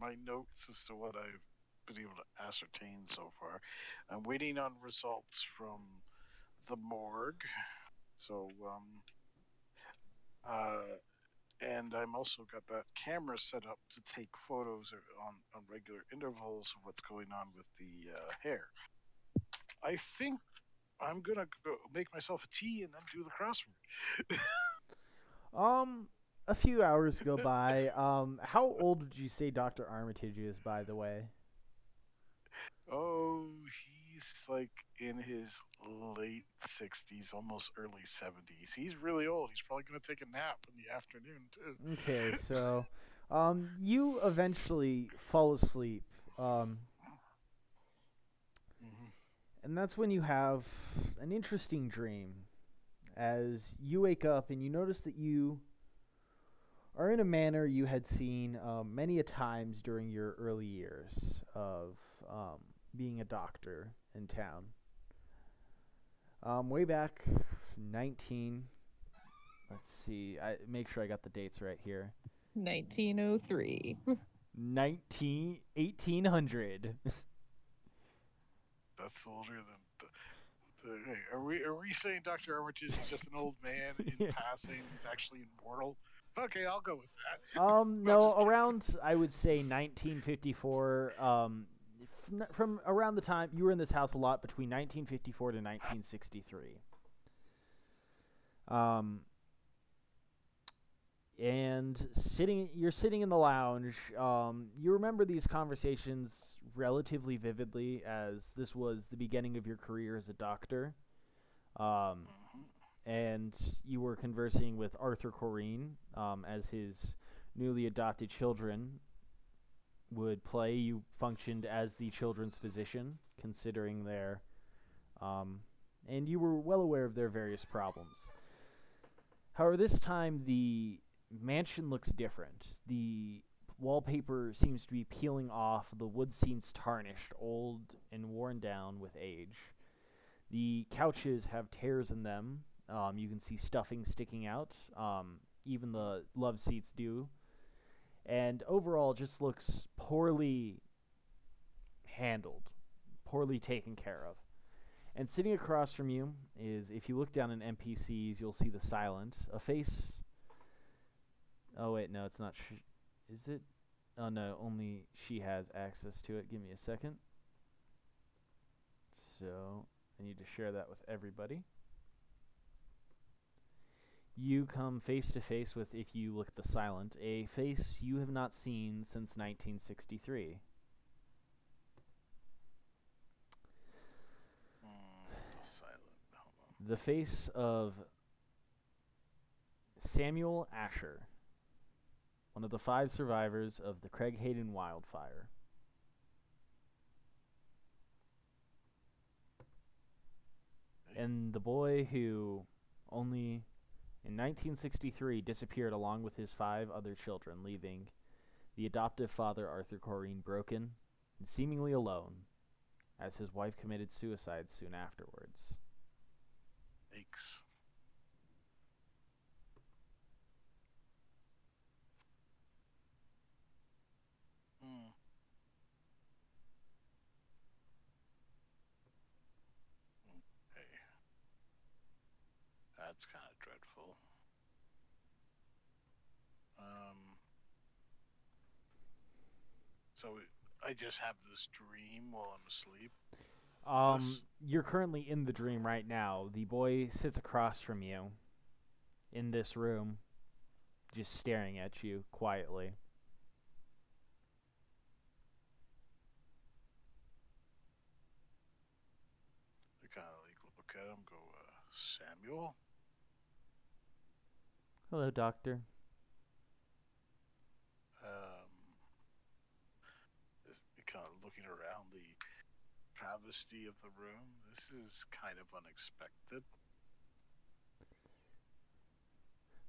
my notes as to what I've been able to ascertain so far. I'm waiting on results from the morgue. So, um, uh, and I'm also got that camera set up to take photos on, on regular intervals of what's going on with the uh, hair. I think I'm gonna go make myself a tea and then do the crossword. Um, a few hours go by. Um, how old would you say Doctor Armitage is, by the way? Oh, he's like in his late 60s, almost early 70s. He's really old. He's probably going to take a nap in the afternoon, too. Okay, so, um, you eventually fall asleep. Um, Mhm. and that's when you have an interesting dream. As you wake up and you notice that you are in a manner you had seen um, many a times during your early years of um, being a doctor in town. Um, way back 19. Let's see. I make sure I got the dates right here. 1903. 19 1800. That's older than. The, are we are we saying Doctor Armitage is just an old man in Yeah. passing? He's actually immortal. Okay, I'll go with that. Um, no, just kidding. around I would say 1954. Um, from, around the time you were in this house a lot between 1954 to 1963. Um, and sitting, you're sitting in the lounge. Um, you remember these conversations relatively vividly, as this was the beginning of your career as a doctor. Um, and you were conversing with Arthur Corrine um, as his newly adopted children would play. You functioned as the children's physician, considering their, um, and you were well aware of their various problems. However, this time the mansion looks different. The wallpaper seems to be peeling off. The wood seems tarnished, old, and worn down with age. The couches have tears in them. Um, you can see stuffing sticking out. Um, even the love seats do. And overall, just looks poorly handled, poorly taken care of. And sitting across from you is, if you look down in NPCs, you'll see the silent, a face. Oh wait, no, it's not. Sh- is it? Oh no, only she has access to it. Give me a second. So I need to share that with everybody. You come face to face with, if you look at the silent, a face you have not seen since 1963. Mm, silent. The face of Samuel Asher, one of the five survivors of the Craig Hayden wildfire. And the boy who only in 1963 disappeared along with his five other children, leaving the adoptive father Arthur Corrine broken and seemingly alone, as his wife committed suicide soon afterwards. Yikes. Hmm. Okay. That's kind of dreadful. Um. So I just have this dream while I'm asleep. Um, Yes. you're currently in the dream right now. The boy sits across from you in this room, just staring at you quietly. I kind of like look at him, go, uh, Samuel. Hello, doctor. um, is kind of looking around the travesty of the room. This is kind of unexpected.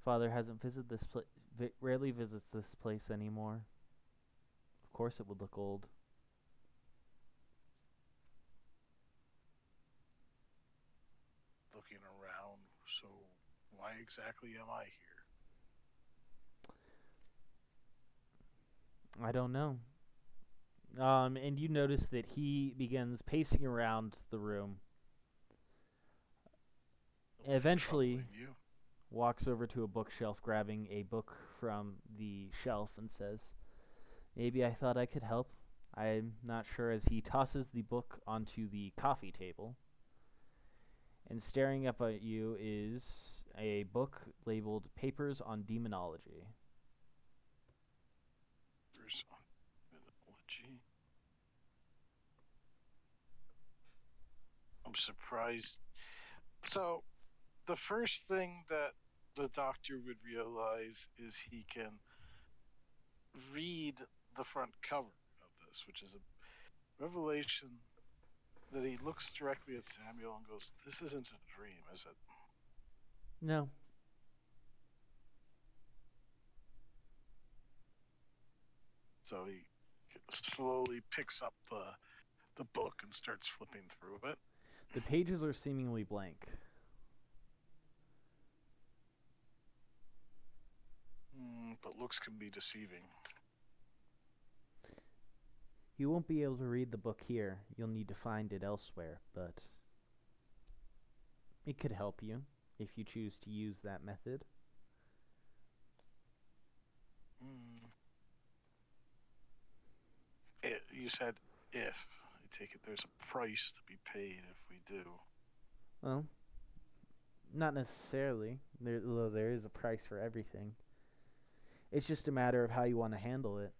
Father hasn't visited this place. Vi- rarely visits this place anymore. Of course, it would look old. Looking around, so why exactly am I here? I don't know. Um, and you notice that he begins pacing around the room. What's Eventually- walks over to a bookshelf, grabbing a book from the shelf, and says, Maybe I thought I could help. I'm not sure, as he tosses the book onto the coffee table. And staring up at you is a book labeled Papers on Demonology. I'm surprised. So, the first thing that the doctor would realize is he can read the front cover of this, which is a revelation that he looks directly at Samuel and goes, This isn't a dream, is it? No. So he slowly picks up the the book and starts flipping through it. The pages are seemingly blank. Mm, but looks can be deceiving. You won't be able to read the book here. You'll need to find it elsewhere, but It could help you if you choose to use that method. Hmm. It, you said if. I take it there's a price to be paid if we do. Well, not necessarily. There, though there is a price for everything. It's just a matter of how you want to handle it.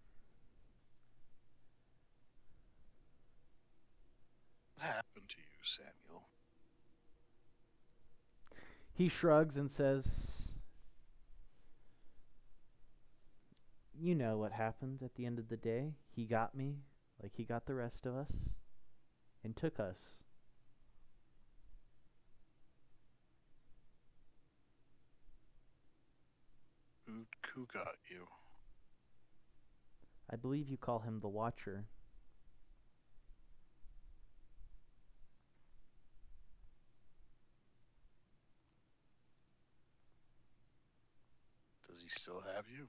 What happened to you, Samuel? He shrugs and says, You know what happened at the end of the day. He got me, like he got the rest of us, and took us. Who, who got you? I believe you call him the Watcher. Does he still have you?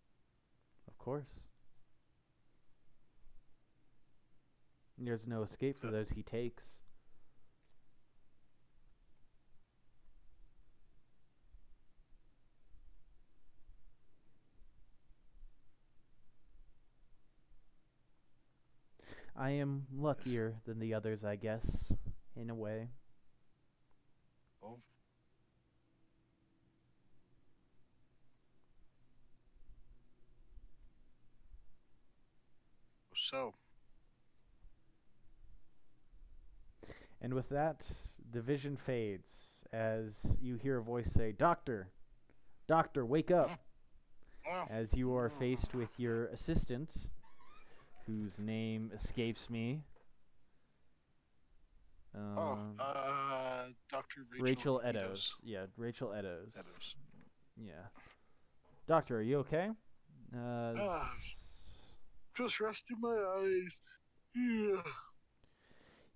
Of course. There's no escape for those he takes. I am luckier than the others, I guess, in a way. Oh. So, And with that, the vision fades as you hear a voice say, Doctor, Doctor, wake up. As you are faced with your assistant, whose name escapes me. oh, Um, uh, Dr. Rachel, Rachel Edos. Edos. Yeah, Rachel Edos. Edos. Yeah. Doctor, are you okay? Uh, Ah. Just resting my eyes. Yeah.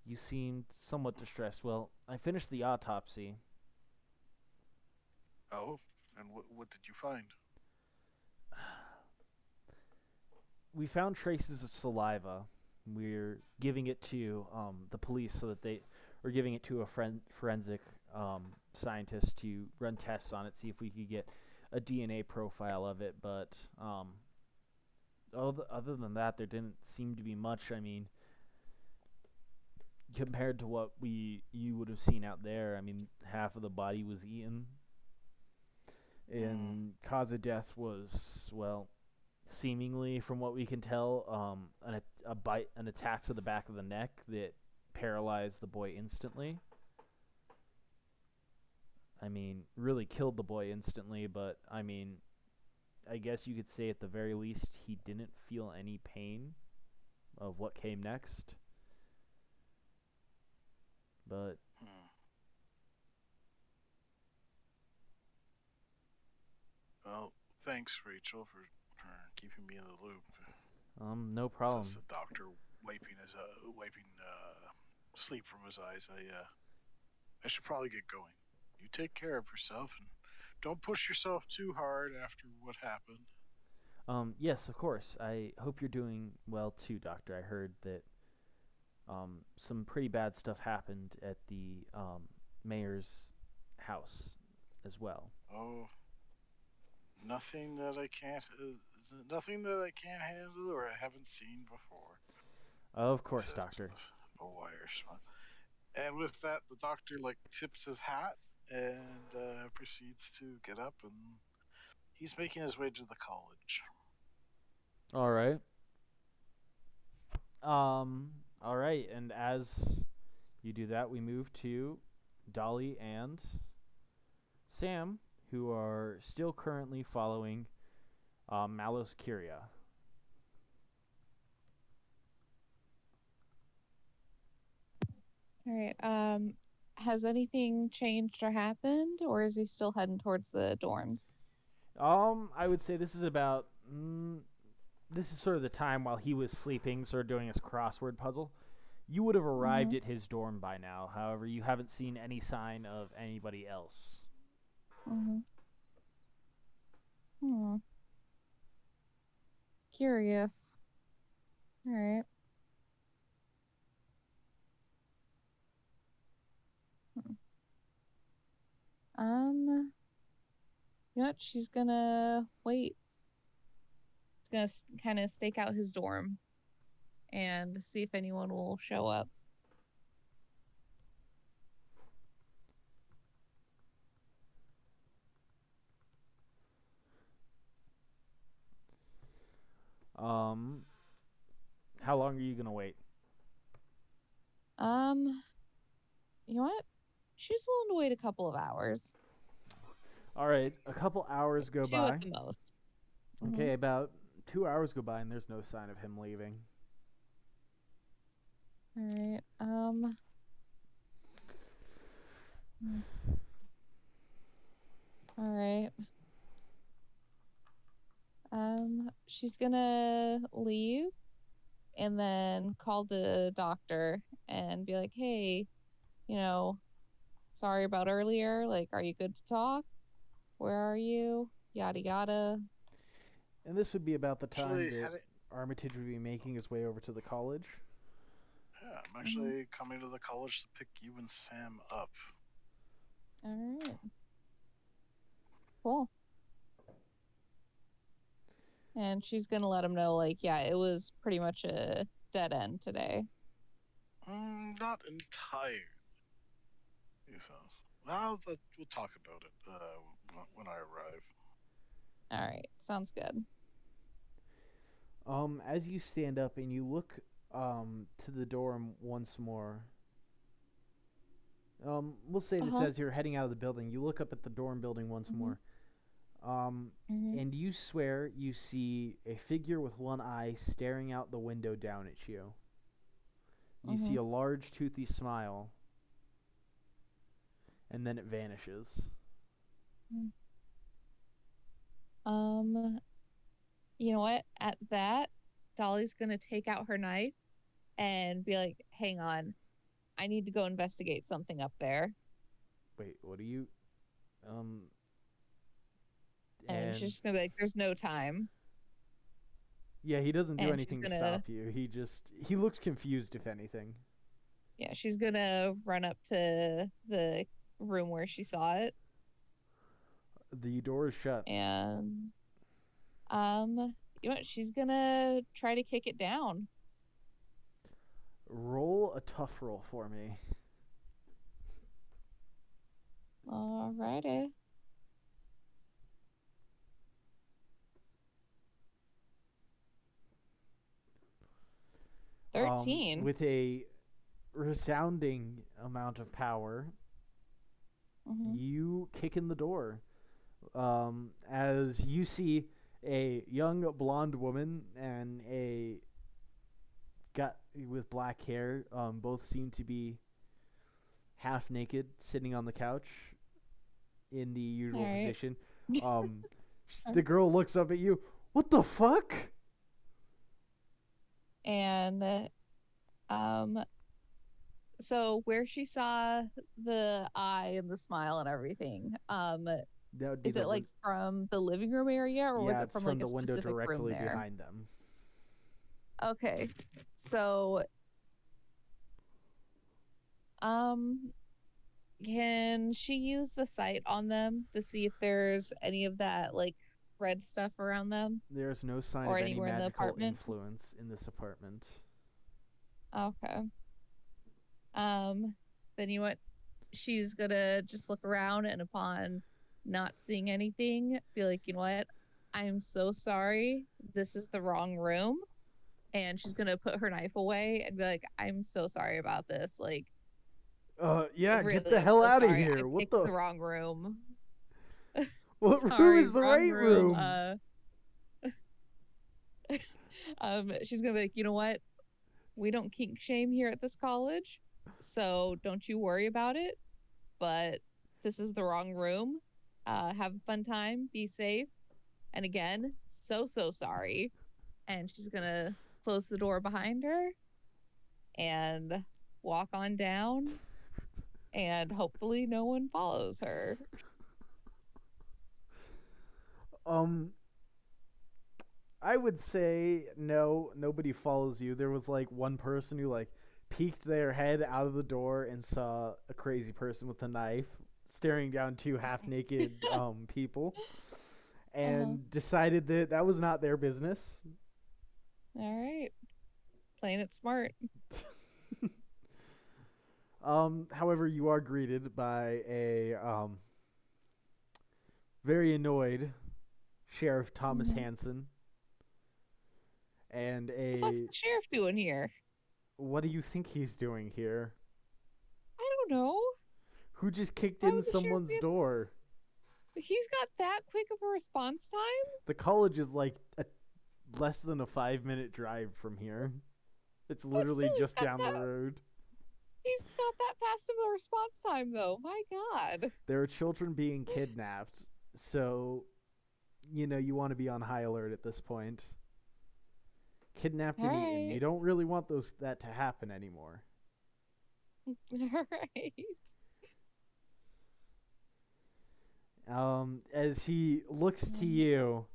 You seemed somewhat distressed. Well, I finished the autopsy. Oh, and what what did you find? we found traces of saliva. We're giving it to um, the police so that they are giving it to a friend, forensic um, scientist to run tests on it, see if we could get a DNA profile of it. But um, other, other than that, there didn't seem to be much. I mean, compared to what we you would have seen out there, I mean, half of the body was eaten, and cause of death was well seemingly from what we can tell um an a, a bite an attack to the back of the neck that paralyzed the boy instantly. I mean really killed the boy instantly but i mean i guess you could say at the very least he didn't feel any pain of what came next but Hmm. Well, thanks, Rachel, for, for keeping me in the loop. um no problem Says the doctor, wiping his uh, wiping uh, sleep from his eyes. I uh, I should probably get going. You take care of yourself and don't push yourself too hard after what happened. Um, yes, of course. I hope you're doing well too, Doctor. I heard that um, some pretty bad stuff happened at the um, mayor's house as well. Oh, nothing that I can't, uh, nothing that I can't handle or I haven't seen before. Of course, Says Doctor. A Irishman. And with that, the doctor like tips his hat and uh, proceeds to get up, and he's making his way to the college. All right. Um. All right, and as you do that, we move to Dali and Sam, who are still currently following uh, Malos Kyria. All right. Um, has anything changed or happened, or is he still heading towards the dorms? Um, I would say this is about. Mm, this is sort of the time while he was sleeping, sort of doing his crossword puzzle. You would have arrived at his dorm by now. However, you haven't seen any sign of anybody else. Mm-hmm. Hmm. Curious. All right. Hmm. Um, you know what? She's gonna wait. Gonna kind of stake out his dorm and see if anyone will show up. Um, how long are you gonna wait? Um, you know what? She's willing to wait a couple of hours. All right, a couple hours go Two by. at the most. Okay, about two hours go by, and there's no sign of him leaving. All right. Um. All right. Um, she's gonna leave and then call the doctor and be like, "Hey, you know, sorry about earlier. Like, are you good to talk? Where are you? Yada yada." And this would be about the time Actually, that it- Armitage would be making his way over to the college. yeah, I'm actually coming to the college to pick you and Sam up. All right. Cool. And she's gonna let him know, like, yeah, it was pretty much a dead end today. Mm, not entirely. He says. Well, that, we'll talk about it uh, when I arrive. All right, sounds good. Um, as you stand up and you look um to the dorm once more. Um, we'll say this Uh-huh. as you're heading out of the building. You look up at the dorm building once Mhm. more. Um, Mhm. and you swear you see a figure with one eye staring out the window down at you. You see Mhm. a large toothy smile, and then it vanishes. Um, you know what? At that, Dali's gonna take out her knife and be like, "Hang on, I need to go investigate something up there." Wait, what are you? Um. And, she's just gonna be like, "There's no time." yeah, he doesn't do and anything to gonna- stop you. He just he looks confused, if anything. Yeah, she's gonna run up to the room where she saw it The door is shut. and um you know what she's gonna try to kick it down Roll a tough roll for me. alrighty Um, 13 with a resounding amount of power, Mhm. you kick in the door. Um, as you see a young blonde woman and a gut with black hair, um, both seem to be half naked, sitting on the couch in the usual Alright. position. Um, the girl looks up at you. What the fuck? and um so where she saw the eye and the smile and everything um That would be is it like win- from the living room area or yeah, was it from, from like the a window specific room directly behind them? Okay. So um can she use the sight on them to see if there's any of that like red stuff around them? There's no sign Or of any in magical apartment? influence in this apartment. Okay. Um then you know what? She's gonna just look around and upon not seeing anything, be like, you know what? I'm so sorry. This is the wrong room. And she's gonna put her knife away and be like, I'm so sorry about this. Like Uh, yeah, really, get the hell so out of sorry. I here! What the? the wrong room. what room is the right room? Uh, um, she's gonna be like, you know what? We don't kink shame here at this college, so don't you worry about it. But this is the wrong room. Uh, have a fun time. Be safe. And again, so so sorry. And she's gonna close the door behind her and walk on down. And hopefully, no one follows her. Um, I would say no. Nobody follows you. There was like one person who like peeked their head out of the door and saw a crazy person with a knife staring down two half naked um, people and decided that that was not their business. All right. Playing it smart. Um, however, you are greeted by a um, very annoyed Sheriff Thomas Mhm. Hanson and a fuck's the sheriff doing here? what do you think he's doing here? I don't know. Who just kicked Why in sheriff someone's door? He's got that quick of a response time? The college is like a, less than a five minute drive from here. It's literally just down the road. He's got that fast of a response time, though. My god. There are children being kidnapped, so you know you want to be on high alert at this point. Kidnapped and eaten. You don't really want those that to happen anymore. All right. Um, as he looks to Mhm. you,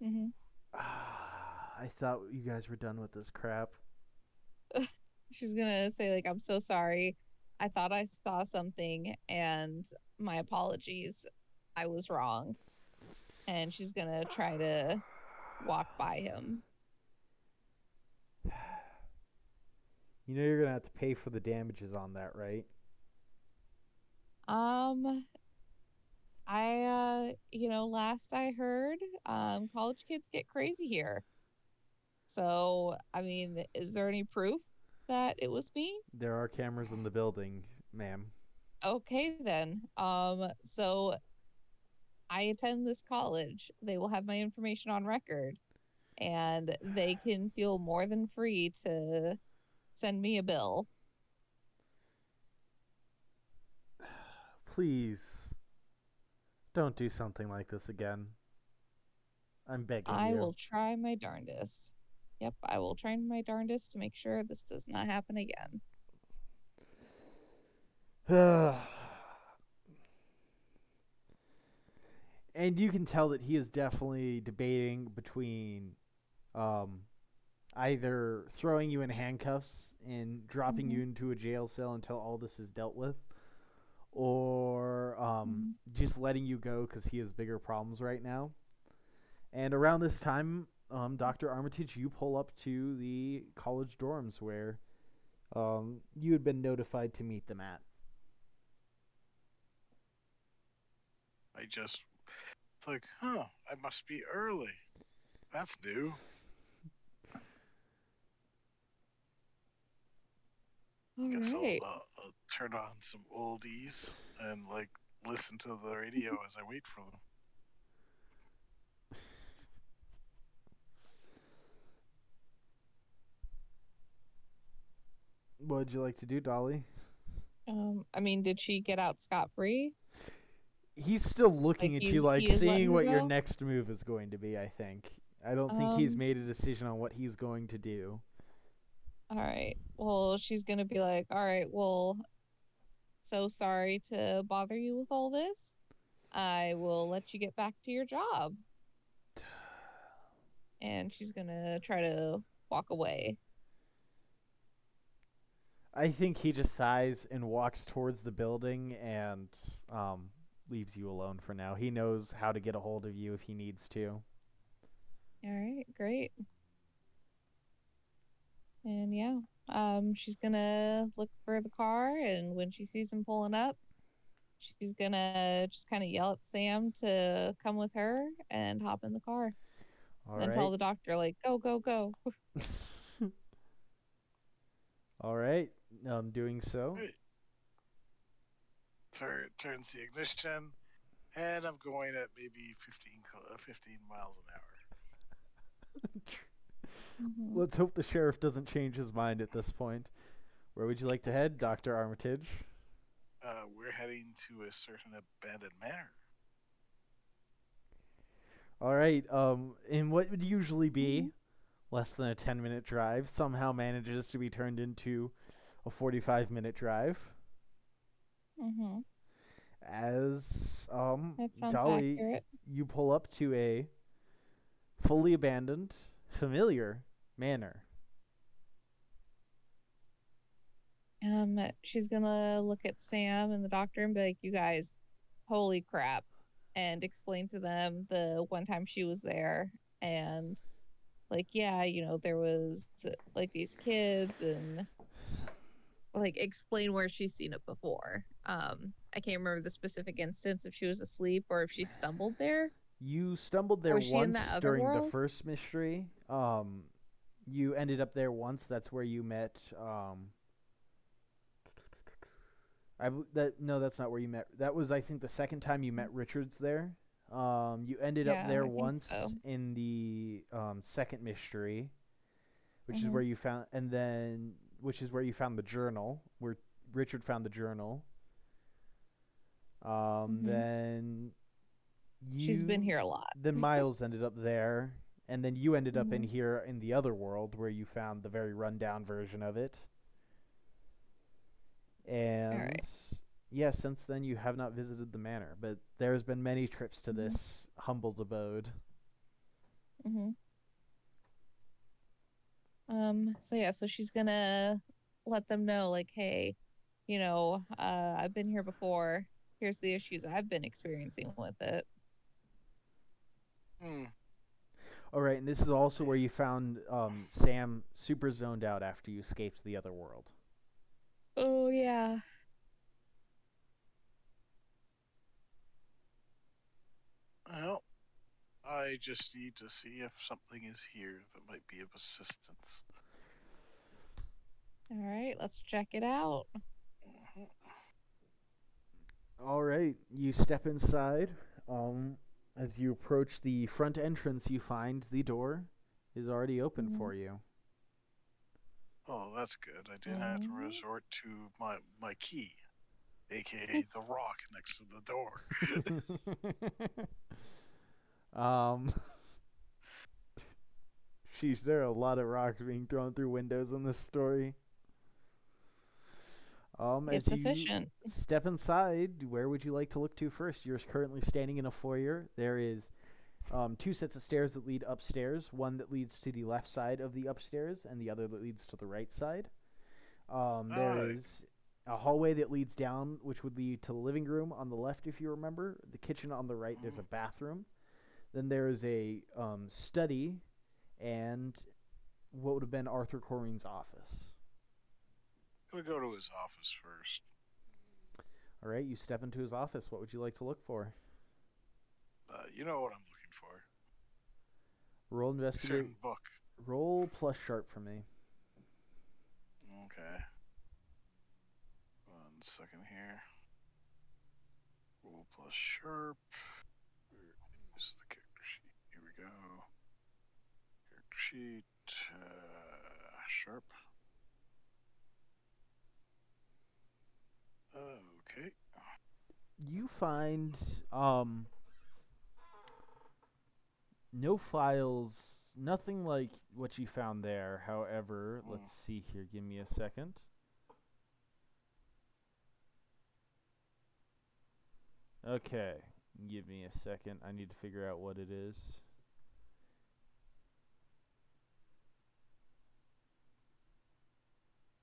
hmm I thought you guys were done with this crap. She's gonna say, like, I'm so sorry. I thought I saw something, and my apologies. I was wrong. And she's gonna try to walk by him. You know you're gonna have to pay for the damages on that, right? Um, I, uh, you know, last I heard, um, college kids get crazy here. So, I mean, is there any proof that it was me? There are cameras in the building, ma'am. Okay, then. Um, so I attend this college. They will have my information on record, and they can feel more than free to send me a bill. Please, don't do something like this again. I'm begging I you. will try my darndest. Yep, I will try my darndest to make sure this does not happen again. and you can tell that he is definitely debating between um, either throwing you in handcuffs and dropping you into a jail cell until all this is dealt with, or um, just letting you go because he has bigger problems right now. And around this time, um, Dr. Armitage, you pull up to the college dorms where um, you had been notified to meet them at. I just, it's like, huh, I must be early. That's new. All Guess right. I'll, uh, I'll turn on some oldies and like listen to the radio as I wait for them. What would you like to do, Dali? Um, I mean, did she get out scot free? He's still looking Like, at you, like he is letting seeing what your next move is going to be. I think. I don't think he's Um, made a decision on what he's going to do. All right. Well, she's gonna be like, all right, well, so sorry to bother you with all this. I will let you get back to your job. And she's gonna try to walk away. I think he just sighs and walks towards the building and um, leaves you alone for now. He knows how to get a hold of you if he needs to. All right, great. And yeah, um, she's gonna look for the car, and when she sees him pulling up, she's gonna just kind of yell at Sam to come with her and hop in the car. All and right. tell the doctor like, go, go, go. All right. Um, doing so. Right. Turn, turns the ignition, and I'm going at maybe 15, uh, 15 miles an hour. Mhm. Let's hope the sheriff doesn't change his mind at this point. Where would you like to head, Doctor Armitage? Uh, we're heading to a certain abandoned manor. All right. Um, and what would usually be less than a ten-minute drive somehow manages to be turned into a forty-five minute drive. Mm-hmm. As um, Dali, accurate. you pull up to a fully abandoned, familiar manor. Um, she's gonna look at Sam and the doctor and be like, "You guys, holy crap!" and explain to them the one time she was there and like, yeah, you know, there was like these kids and like explain where she's seen it before. Um, I can't remember the specific instance if she was asleep or if she stumbled there. You stumbled there Was she in once during the first mystery. Um, you ended up there once. That's where you met. Um, I that no, that's not where you met. That was I think the second time you met Richards there. Um, you ended Yeah, up there I once so. in the um, second mystery, which is Mhm. where you found, and then which is where you found the journal, where Richard found the journal. Um, Mhm. then you She's been here a lot. then Miles ended up there, and then you ended up in Mhm. here in the other world where you found the very rundown version of it. And yeah, since then you have not visited the manor, but there's been many trips to Mhm. this humbled abode. hmm Um, so yeah, so she's gonna let them know, like, hey, you know, uh, I've been here before. Here's the issues I've been experiencing with it. Hmm. All right, and this is also where you found um, Sam super zoned out after you escaped the other world. Oh yeah. Well, I just need to see if something is here that might be of assistance. All right, let's check it out. Mhm. All right, you step inside. Um, as you approach the front entrance, you find the door is already open Mhm. for you. Oh, that's good. I didn't have to Mhm. resort to my my key, aka the rock next to the door. um, sheesh, there are a lot of rocks being thrown through windows in this story. Um, It's as you efficient. step inside, where would you like to look to first? You're currently standing in a foyer. There is um, two sets of stairs that lead upstairs. One that leads to the left side of the upstairs, and the other that leads to the right side. Um, there Alright. is a hallway that leads down, which would lead to the living room on the left, if you remember. The kitchen on the right. There's a bathroom. Then there is a um, study, and what would have been Arthur Corrine's office. I'm gonna go to his office first. All right, you step into his office. What would you like to look for? Uh, you know what I'm looking for. Roll investigate. book. Roll plus sharp for me. Okay. One second here. Roll plus sharp. Where is the character sheet? Here we go. Character sheet. Uh, sharp. Okay. You find um no files, nothing like what you found there. However, Hmm. let's see here. Give me a second. Okay, give me a second. I need to figure out what it is.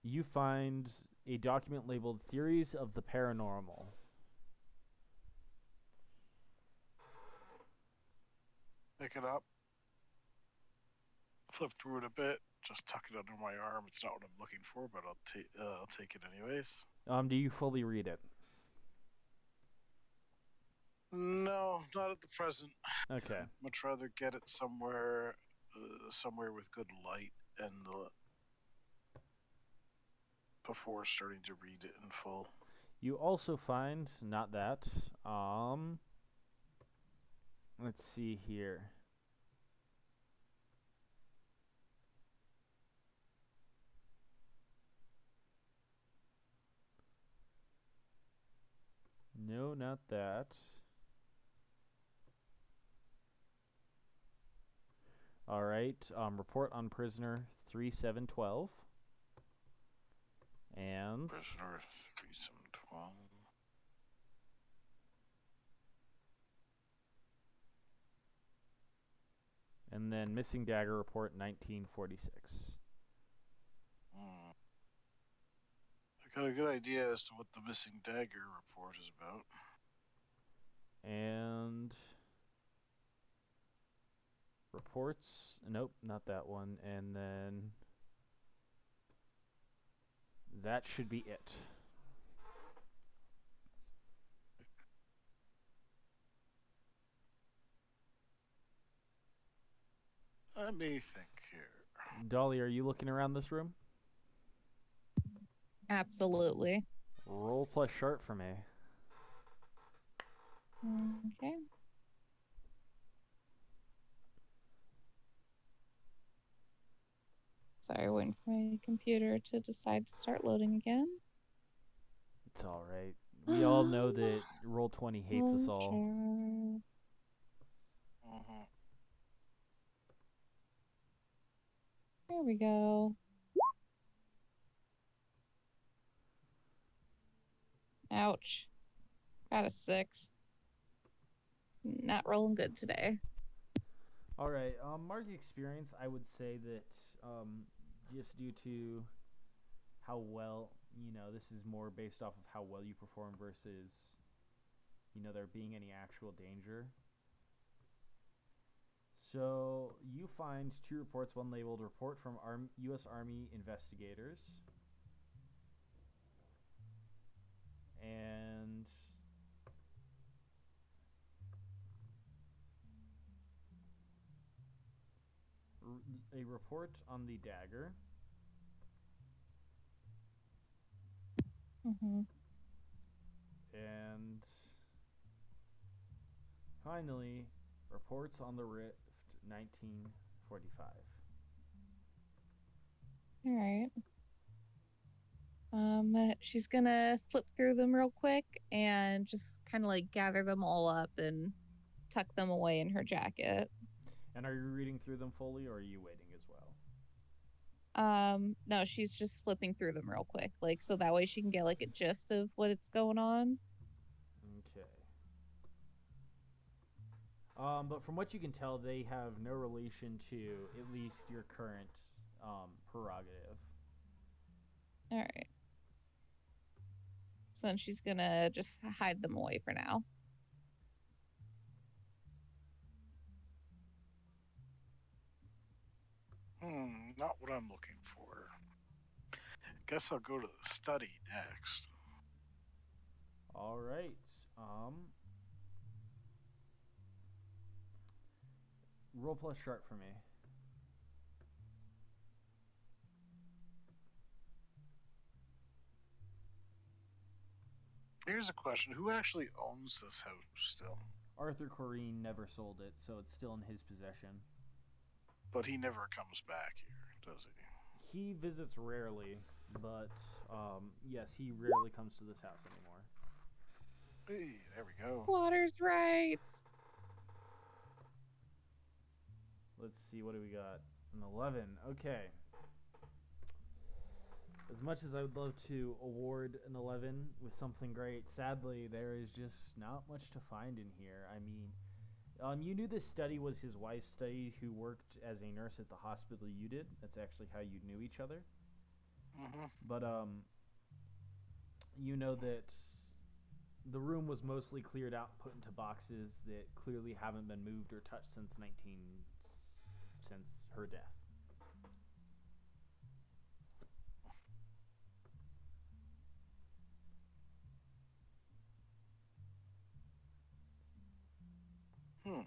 You find a document labeled Theories of the Paranormal. Pick it up. Flip through it a bit. Just tuck it under my arm. It's not what I'm looking for, but I'll take uh, I'll take it anyways. Um, do you fully read it? No, not at the present. Okay. Much rather get it somewhere, uh, somewhere with good light and uh, before starting to read it in full. You also find not that. Um Let's see here. No, not that. All right. Um, report on prisoner three seven twelve. And Prisoner three seven twelve. and then missing dagger report nineteen forty six. Hmm. I Got a good idea as to what the missing dagger report is about. And reports. Nope, not that one. And then that should be it. Let me think here. Dali, are you looking around this room? Absolutely. Roll plus sharp for me. Okay. Sorry, waiting for my computer to decide to start loading again. It's all right. We all know that Roll Twenty hates us all. Hmm There we go. Ouch. Got a six. Not rolling good today. All right. Um, mark experience. I would say that um, just due to how well you know, this is more based off of how well you perform versus you know there being any actual danger. So you find two reports, one labeled "Report from Arm- U.S. Army Investigators," and a report on the dagger. Mm-hmm. And finally, reports on the Rift 1945. All right. Um, uh, she's gonna flip through them real quick and just kind of like gather them all up and tuck them away in her jacket. And are you reading through them fully, or are you waiting? Um, no, she's just flipping through them real quick, like so that way she can get like a gist of what it's going on. Okay. Um, but from what you can tell, they have no relation to at least your current um, prerogative. All right. So then she's gonna just hide them away for now. Hmm, not what I'm looking for. Guess I'll go to the study next. All right. Um, roll plus sharp for me. Here's a question: Who actually owns this house still? Arthur Corrine never sold it, so it's still in his possession. But he never comes back here, does he? He visits rarely, but um, yes, he rarely comes to this house anymore. Hey, there we go. Water's right. Let's see, what do we got? An 11. Okay. As much as I would love to award an 11 with something great, sadly, there is just not much to find in here. I mean, um, you knew this study was his wife's study who worked as a nurse at the hospital you did. That's actually how you knew each other. hmm But um, you know that the room was mostly cleared out, and put into boxes that clearly haven't been moved or touched since 19 since her death. Hmm.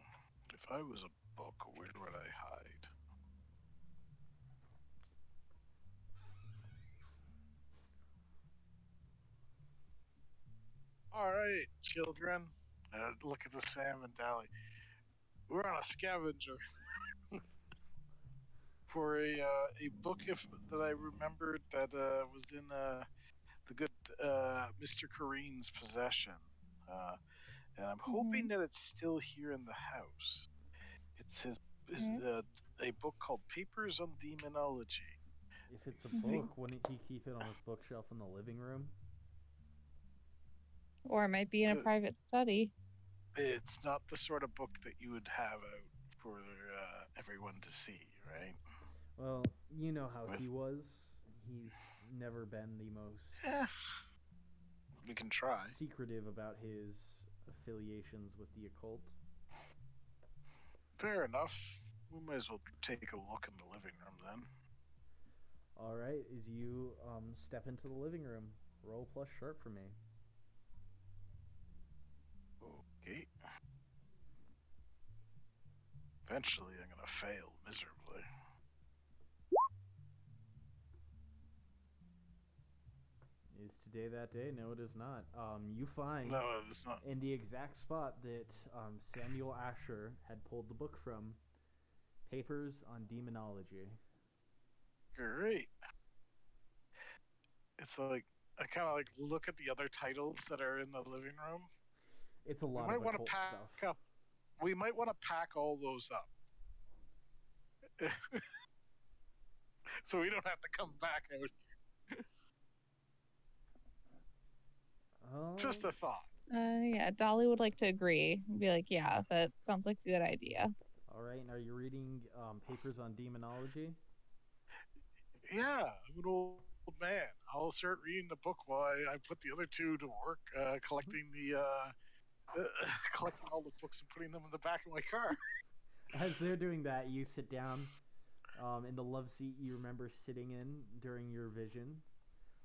If I was a book, where would I hide? All right, children. Uh, look at the salmon Dali. We're on a scavenger for a uh, a book if that I remembered that uh, was in uh, the good uh, Mr. Corrine's possession. And I'm hoping that it's still here in the house. It's his, his Mhm. uh, a book called Papers on Demonology. If it's a Mhm. book, wouldn't he keep it on his bookshelf in the living room? Or it might be in a Uh, private study. It's not the sort of book that you would have out for uh, everyone to see, right? Well, you know how With- he was. he's never been the most Eh, we can try. secretive about his affiliations with the occult. Fair enough. We might as well take a look in the living room then. All right, as you um, step into the living room, roll plus sharp for me. Okay. Eventually, I'm gonna fail miserably. Is today that day? No, it is not. Um, you find No, it's not. in the exact spot that um, Samuel Asher had pulled the book from, papers on demonology. Great. It's like I kind of like look at the other titles that are in the living room. It's a We lot might of want to pack stuff. up. We might want to pack all those up. so we don't have to come back out. Just Um, a thought. Uh, yeah, Dali would like to agree. Be like, yeah, that sounds like a good idea. all right. And are you reading um, papers on demonology? Yeah, I'm an old man. I'll start reading the book while I, I put the other two to work, uh, collecting the uh, uh, collecting all the books and putting them in the back of my car. As they're doing that, you sit down um, in the love seat you remember sitting in during your vision.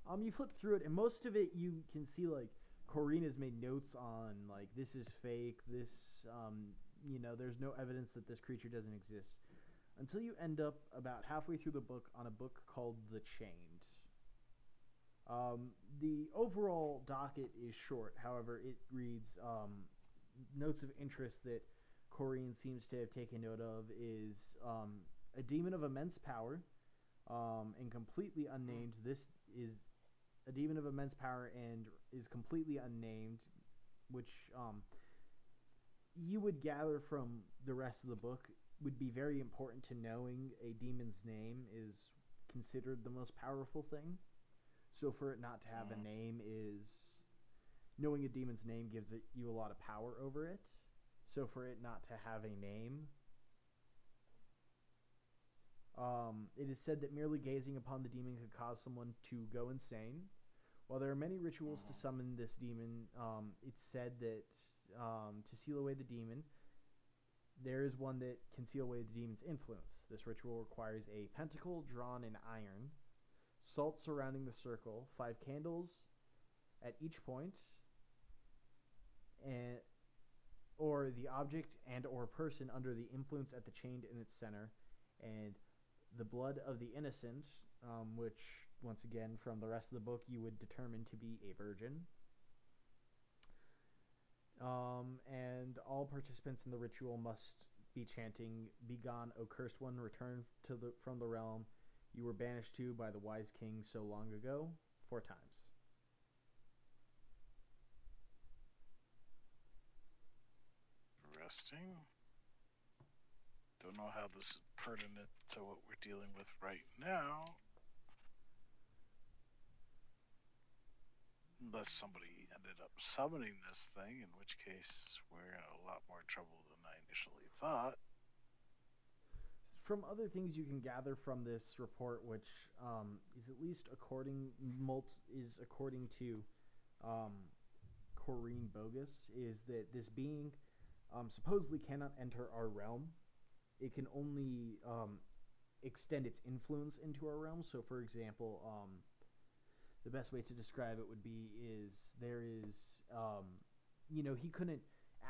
Um, you flip through it, and most of it you can see like Corrine has made notes on like this is fake. This, um, you know, there's no evidence that this creature doesn't exist until you end up about halfway through the book on a book called The Chained. Um, the overall docket is short, however, it reads um, notes of interest that Corrine seems to have taken note of is um, a demon of immense power um, and completely unnamed. This is a demon of immense power and is completely unnamed, which um, you would gather from the rest of the book would be very important to knowing a demon's name is considered the most powerful thing. So for it not to have a Mhm. name is knowing a demon's name gives it, you a lot of power over it. So for it not to have a name, um, it is said that merely gazing upon the demon could cause someone to go insane. While there are many rituals to Mhm. summon this demon, um, it's said that um, to seal away the demon, there is one that can seal away the demon's influence. This ritual requires a pentacle drawn in iron, salt surrounding the circle, five candles at each point, and or the object and or person under the influence at the chained in its center, and the blood of the innocent, um, which once again from the rest of the book you would determine to be a virgin. Um, and all participants in the ritual must be chanting, "Begone, O cursed one! Return to the from the realm you were banished to by the wise king so long ago." Four times. Interesting. Don't know how this is pertinent to what we're dealing with right now. Unless somebody ended up summoning this thing, in which case we're in a lot more trouble than I initially thought. From other things you can gather from this report, which um, is at least according mult is according to um, Corrine Bogus, is that this being um, supposedly cannot enter our realm. It can only um, extend its influence into our realm. So, for example, um, the best way to describe it would be is there is, um, you know, he couldn't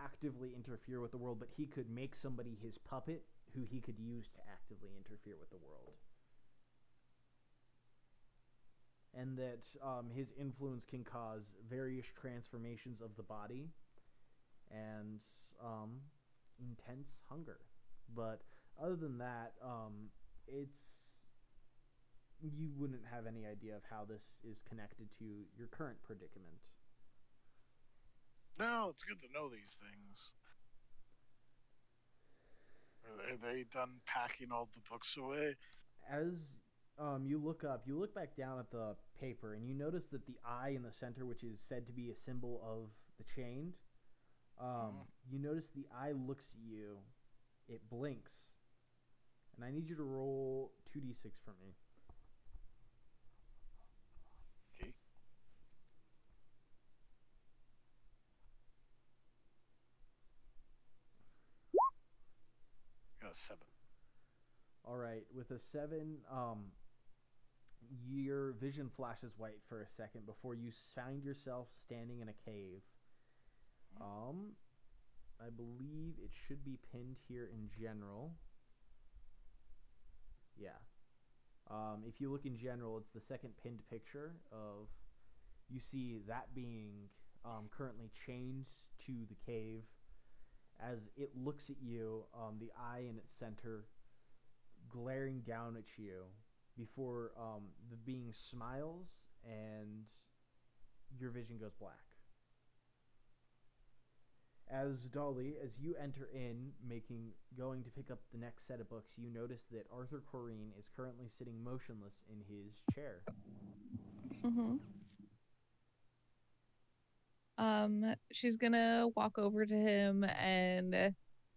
actively interfere with the world, but he could make somebody his puppet who he could use to actively interfere with the world. And that um, his influence can cause various transformations of the body and um, intense hunger. But other than that, um, it's you wouldn't have any idea of how this is connected to your current predicament. No, it's good to know these things. Are they, done packing all the books away? As um, you look up, you look back down at the paper, and you notice that the eye in the center, which is said to be a symbol of the chained, um, Mhm. you notice the eye looks at you, it blinks, and I need you to roll two d six for me. Seven. All right, with a seven, um, your vision flashes white for a second before you find yourself standing in a cave. Um, I believe it should be pinned here in general. Yeah. Um, if you look in general, it's the second pinned picture of. You see that being um, currently chained to the cave. As it looks at you, um, the eye in its center glaring down at you before um, the being smiles and your vision goes black. As Dali, as you enter in, making going to pick up the next set of books, you notice that Arthur Corrine is currently sitting motionless in his chair. Mm-hmm. Um, she's gonna walk over to him and,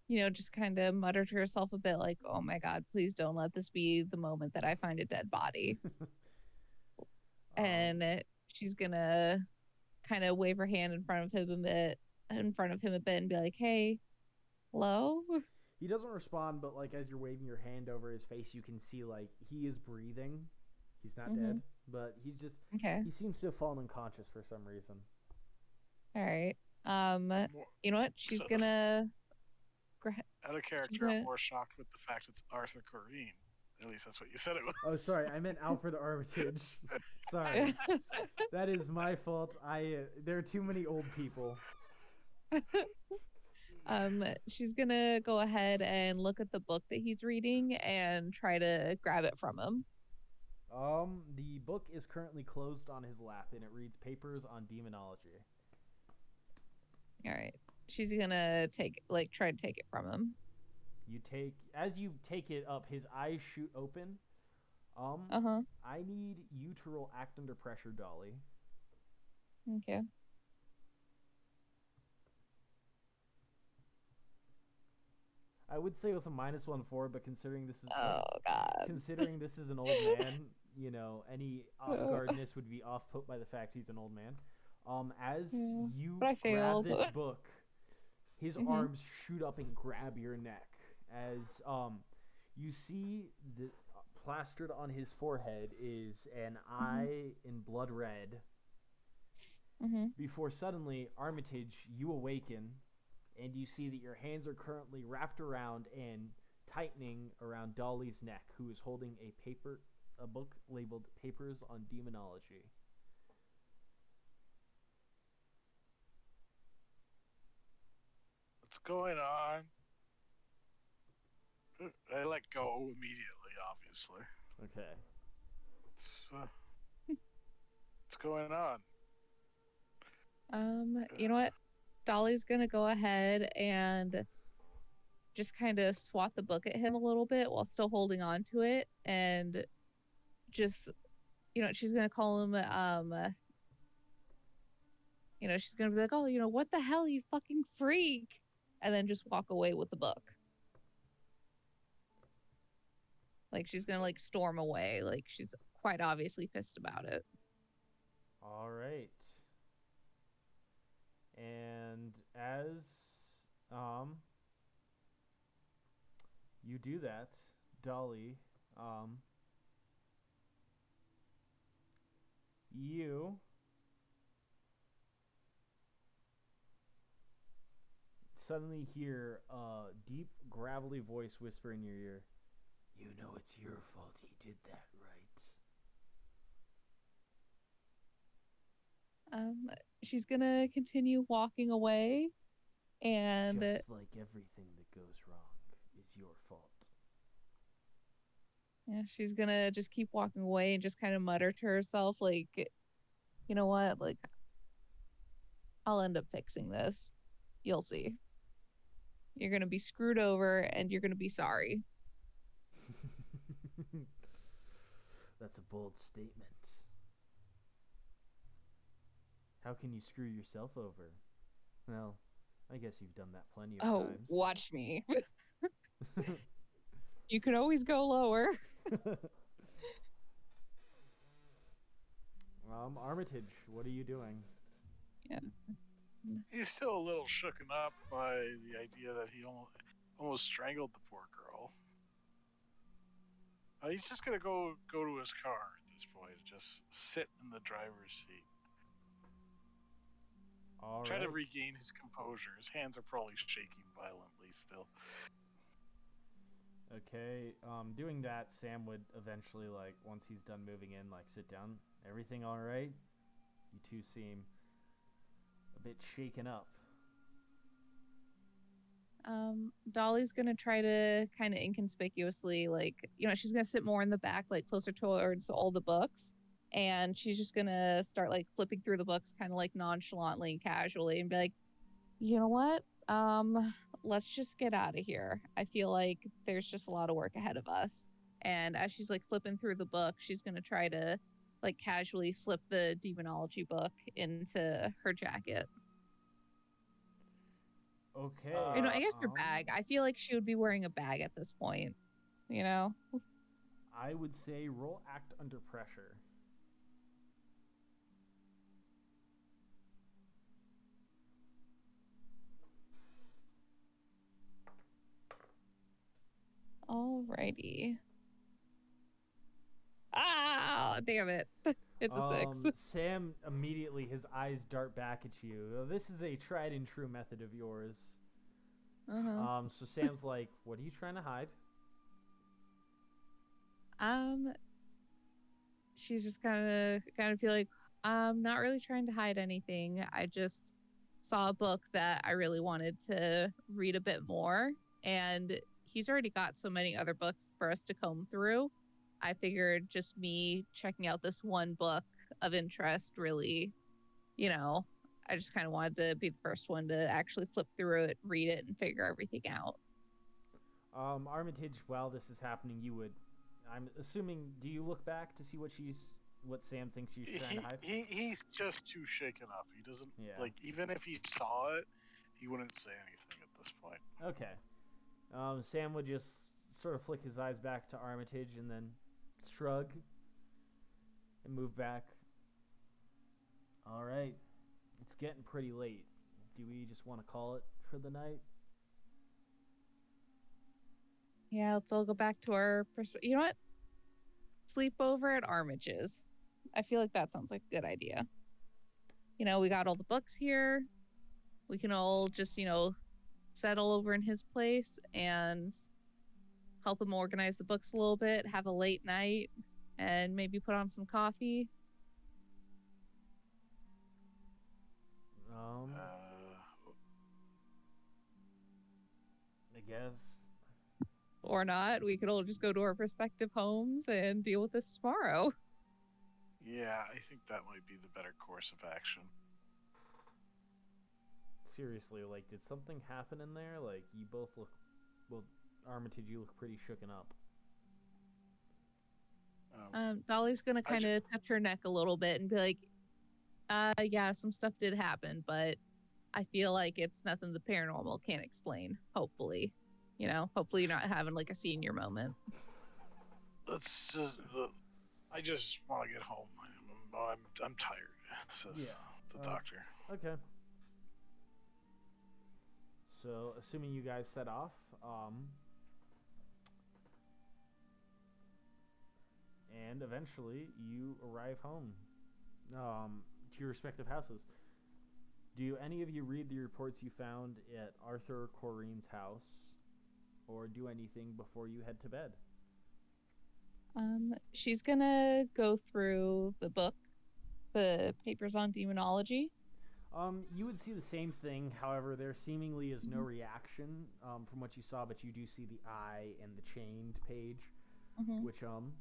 you know, just kind of mutter to herself a bit, like, "Oh my God, please don't let this be the moment that I find a dead body." Um, and she's gonna kind of wave her hand in front of him a bit, in front of him a bit, and be like, "Hey, hello." he doesn't respond, but like as you're waving your hand over his face, you can see like he is breathing. He's not Mhm. dead, but he's just Okay, he seems to have fallen unconscious for some reason. All right. Um, you know what? She's So- gonna. Out of character, gonna- I'm more shocked with the fact it's Arthur Corrine. At least that's what you said it was. Oh, sorry, I meant Alfred Armitage. sorry, that is my fault. I uh, there are too many old people. um, she's gonna go ahead and look at the book that he's reading and try to grab it from him. Um, the book is currently closed on his lap, and it reads "Papers on Demonology." All right. She's gonna take like try to take it from him. You take as you take it up, his eyes shoot open. Um, Uh huh. I need you to roll act under pressure, Dali. Okay. I would say with a minus one four, but considering this is Oh God. considering this is an old man, you know, any off guardness would be off put by the fact he's an old man. Um, as Yeah, you I grab this book, his Mhm. arms shoot up and grab your neck. As um, you see the uh, plastered on his forehead is an Mm-hmm. eye in blood red. Mhm. Before suddenly, Armitage, you awaken, and you see that your hands are currently wrapped around and tightening around Dali's neck, who is holding a paper, a book labeled "Papers on Demonology." What's going on? I let go immediately, obviously. Okay. What's, uh, what's going on? Um, you know what? Dali's gonna go ahead and just kind of swat the book at him a little bit while still holding on to it, and just, you know, she's gonna call him, um, you know, she's gonna be like, "Oh, you know, what the hell, you fucking freak," and then just walk away with the book. Like she's gonna like storm away, like she's quite obviously pissed about it. All right. And as um you do that, Dali, um you suddenly hear a deep gravelly voice whisper in your ear. You know it's your fault he did that, right? Um, she's gonna continue walking away, and Just like everything that goes wrong is your fault. yeah, she's gonna just keep walking away and just kind of mutter to herself, like, you know what, like, I'll end up fixing this. You'll see. You're gonna be screwed over, and you're gonna be sorry. That's a bold statement. How can you screw yourself over? Well, I guess you've done that plenty of Oh, times. Oh, watch me. you can always go lower. um, Armitage, what are you doing? He's still a little shooken up by the idea that he almost almost strangled the poor girl. Uh, he's just gonna go go to his car at this point. Just sit in the driver's seat. All Try to regain his composure. His hands are probably shaking violently still. Okay, um, doing that, Sam would eventually, like, once he's done moving in, like, sit down. Everything all right? You two seem bit shaken up. Um, Dolly's gonna try to kind of inconspicuously, like, you know, she's gonna sit more in the back, like closer towards all the books, and she's just gonna start like flipping through the books, kind of like nonchalantly and casually, and be like, you know what? Um, let's just get out of here. I feel like there's just a lot of work ahead of us. And as she's like flipping through the book, she's gonna try to like casually slip the demonology book into her jacket. Okay. you know, I guess her um, bag. I feel like she would be wearing a bag at this point. You know? I would say roll act under pressure. Alrighty. Ah, damn it. It's a six. Um, Sam immediately, his eyes dart back at you. "Oh, This is a tried and true method of yours. Uh-huh. Um, so Sam's like, "What are you trying to hide?" Um, she's just kind of kind of feel like I'm not really trying to hide anything. I just saw a book that I really wanted to read a bit more, and he's already got so many other books for us to comb through. I figured just me checking out this one book of interest really, you know, I just kind of wanted to be the first one to actually flip through it, read it, and figure everything out. Um, Armitage, while this is happening, you would. I'm assuming. Do you look back to see what she's, what Sam thinks she's trying He, to hide? he he's just too shaken up. He doesn't Yeah. like even if he saw it, he wouldn't say anything at this point. Okay. Um, Sam would just sort of flick his eyes back to Armitage and then shrug and move back. All right. It's getting pretty late. Do we just want to call it for the night? Yeah, let's all go back to our. Pers- you know what? Sleep over at Armage's. I feel like that sounds like a good idea. You know, we got all the books here. We can all just, you know, settle over in his place and help him organize the books a little bit, have a late night, and maybe put on some coffee. Um, Uh, I guess. Or not. We could all just go to our respective homes and deal with this tomorrow. yeah, I think that might be the better course of action. Seriously, like, did something happen in there? Like, you both look. Well, Armitage, you look pretty shooken up. Um, Um, Dali's gonna kind ju- of touch her neck a little bit and be like, "Uh, yeah, some stuff did happen, but I feel like it's nothing the paranormal can't explain. Hopefully, you know, hopefully you're not having like a senior moment." let's just. Uh, I just want to get home. I'm, I'm, I'm tired. Says Yeah, the uh, doctor. Okay. So, assuming you guys set off, um, and eventually you arrive home, um, to your respective houses. Do any of you read the reports you found at Arthur Corrine's house, or do anything before you head to bed? Um, she's gonna go through the book, the papers on demonology. Um, you would see the same thing. However, there seemingly is no Mhm. reaction um, from what you saw, but you do see the eye and the chained page, Mhm. which um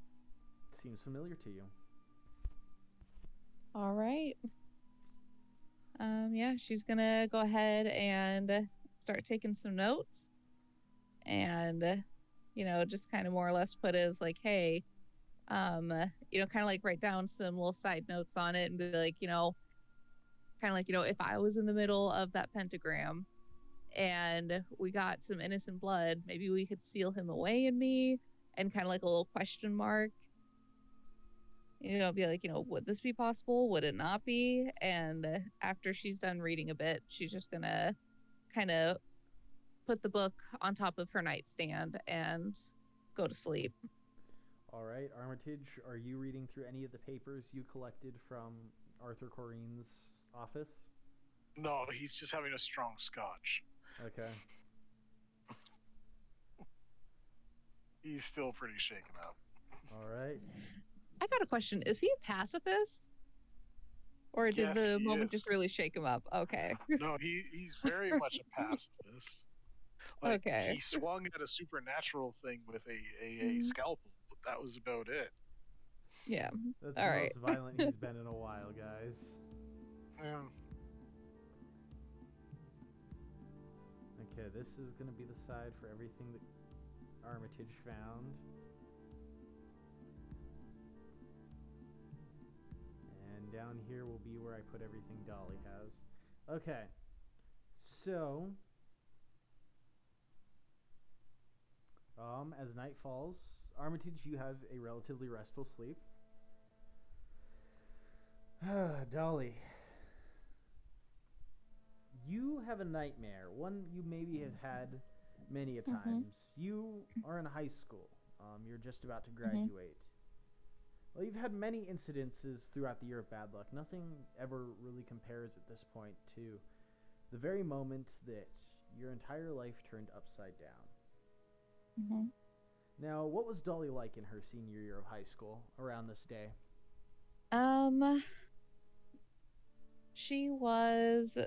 seems familiar to you. All right. Um, yeah, she's gonna go ahead and start taking some notes, and you know, just kind of more or less put as like, hey, um, you know, kind of like write down some little side notes on it and be like, you know, kind of like, you know, if I was in the middle of that pentagram and we got some innocent blood, maybe we could seal him away in me, and kind of like a little question mark you know, be like, you know, would this be possible? Would it not be? And uh, after she's done reading a bit, she's just gonna kind of put the book on top of her nightstand and go to sleep. All right, Armitage, are you reading through any of the papers you collected from Arthur Corrine's office? No, he's just having a strong scotch. Okay. He's still pretty shaken up. All right. I got a question. Is he a pacifist? Or did Yes, the moment is. just really shake him up? Okay. No, he he's very much a pacifist. Like, Okay. He swung at a supernatural thing with a, a, a Mhm. scalpel, but that was about it. Yeah. That's All the right. most violent he's been in a while, guys. Yeah. Okay, this is going to be the side for everything that Armitage found. Down here will be where I put everything Dali has. Okay. So, um, as night falls, Armitage, you have a relatively restful sleep. Dali, you have a nightmare, one you maybe have had many a Mhm. times. You are in high school. Um, you're just about to graduate. Well, you've had many incidences throughout the year of bad luck. Nothing ever really compares at this point to the very moment that your entire life turned upside down. hmm Now, what was Dali like in her senior year of high school around this day? Um, she was.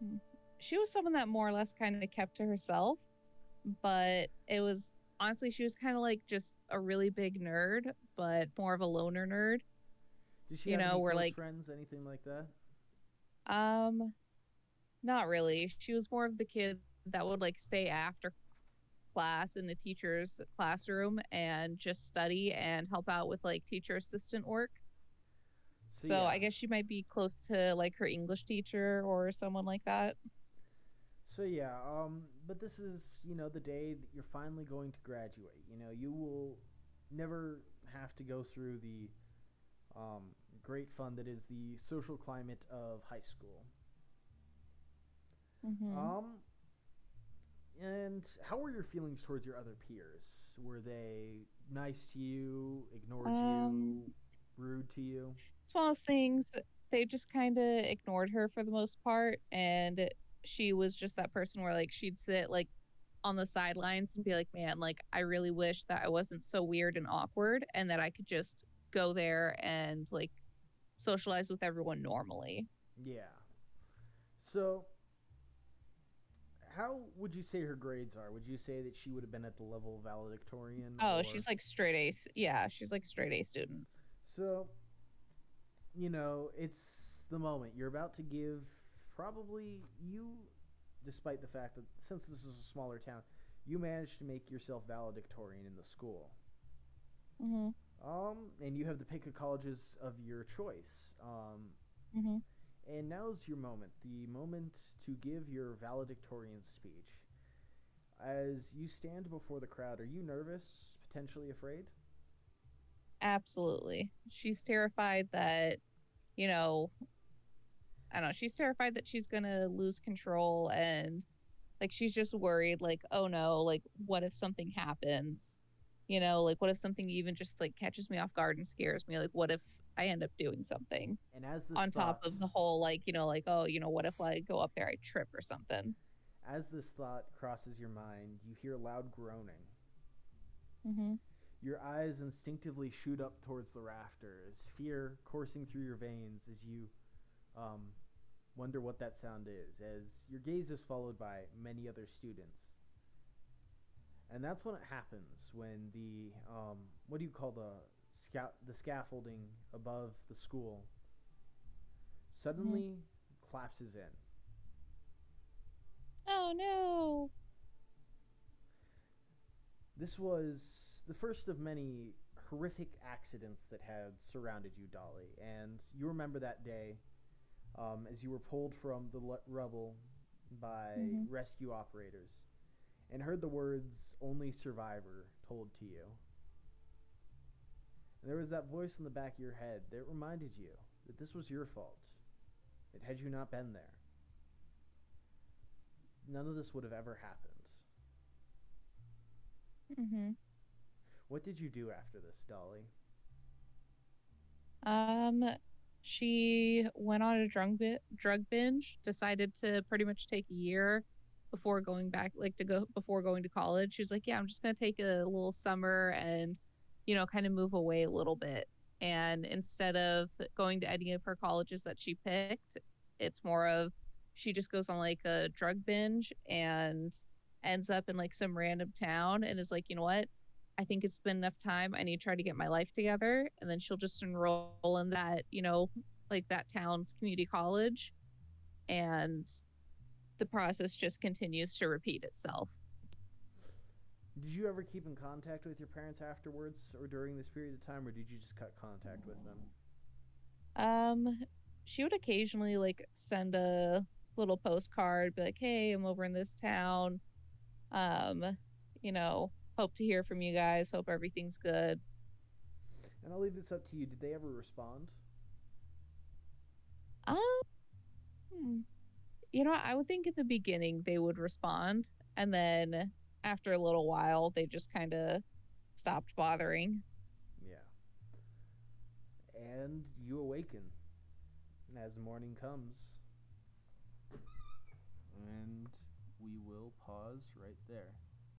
hmm, She was someone that more or less kind of kept to herself, but it was honestly she was kind of like just a really big nerd, but more of a loner nerd. Did she You have know, any we're close like- friends, anything like that? Um, not really. She was more of the kid that would like stay after class in the teacher's classroom and just study and help out with like teacher assistant work. So, yeah. I guess she might be close to like her English teacher or someone like that. So yeah, um, but this is you know the day that you're finally going to graduate. You know, you will never have to go through the um, great fun that is the social climate of high school. Mm-hmm. Um, and how were your feelings towards your other peers? Were they nice to you, ignored Um, you, rude to you? it's one of those things they just kind of ignored her for the most part and she was just that person where like she'd sit like on the sidelines and be like man like i really wish that i wasn't so weird and awkward and that i could just go there and like socialize with everyone normally Yeah. So, how would you say her grades are? Would you say that she would have been at the level of valedictorian? oh or- she's like straight A. yeah she's like straight a student So, you know, it's the moment. You're about to give probably you, despite the fact that since this is a smaller town, you managed to make yourself valedictorian in the school. mm-hmm. Um, and you have the pick of colleges of your choice. Um, Mm-hmm. and now's your moment, the moment to give your valedictorian speech. As you stand before the crowd, are you nervous, potentially afraid? Absolutely. She's terrified that, you know, I don't know, she's terrified that she's going to lose control and like she's just worried like, oh no, like what if something happens? You know, like what if something even just like catches me off guard and scares me? Like what if I end up doing something And as this on top of the whole like, you know, like oh, you know, what if I go up there I trip or something? As this thought crosses your mind, you hear loud groaning. Mhm. Your eyes instinctively shoot up towards the rafters, fear coursing through your veins as you um, wonder what that sound is, as your gaze is followed by many other students. And that's when it happens, when the, um, what do you call the, sca- the scaffolding above the school suddenly collapses in. Oh no. This was the first of many horrific accidents that had surrounded you, Dali, and you remember that day um, as you were pulled from the l- rubble by Mhm. rescue operators and heard the words "only survivor" told to you. And there was that voice in the back of your head that reminded you that this was your fault. That had you not been there, none of this would have ever happened. Mm-hmm. What did you do after this, Dali? Um, she went on a drug bi- drug binge. Decided to pretty much take a year before going back, like to go before going to college. She was like, "Yeah, I'm just gonna take a little summer and, you know, kind of move away a little bit." And instead of going to any of her colleges that she picked, it's more of she just goes on like a drug binge and ends up in like some random town and is like, you know what? I think it's been enough time. I need to try to get my life together. And then she'll just enroll in that, you know, like that town's community college. And the process just continues to repeat itself. Did you ever keep in contact with your parents afterwards or during this period of time, or did you just cut contact with them? Um, she would occasionally like send a little postcard, be like, "Hey, I'm over in this town. Um, you know, hope to hear from you guys. Hope everything's good." And I'll leave this up to you. Did they ever respond? Um, hmm. you know, I would think at the beginning they would respond, and then after a little while, they just kind of stopped bothering. Yeah. And you awaken as morning comes. And we will pause right there.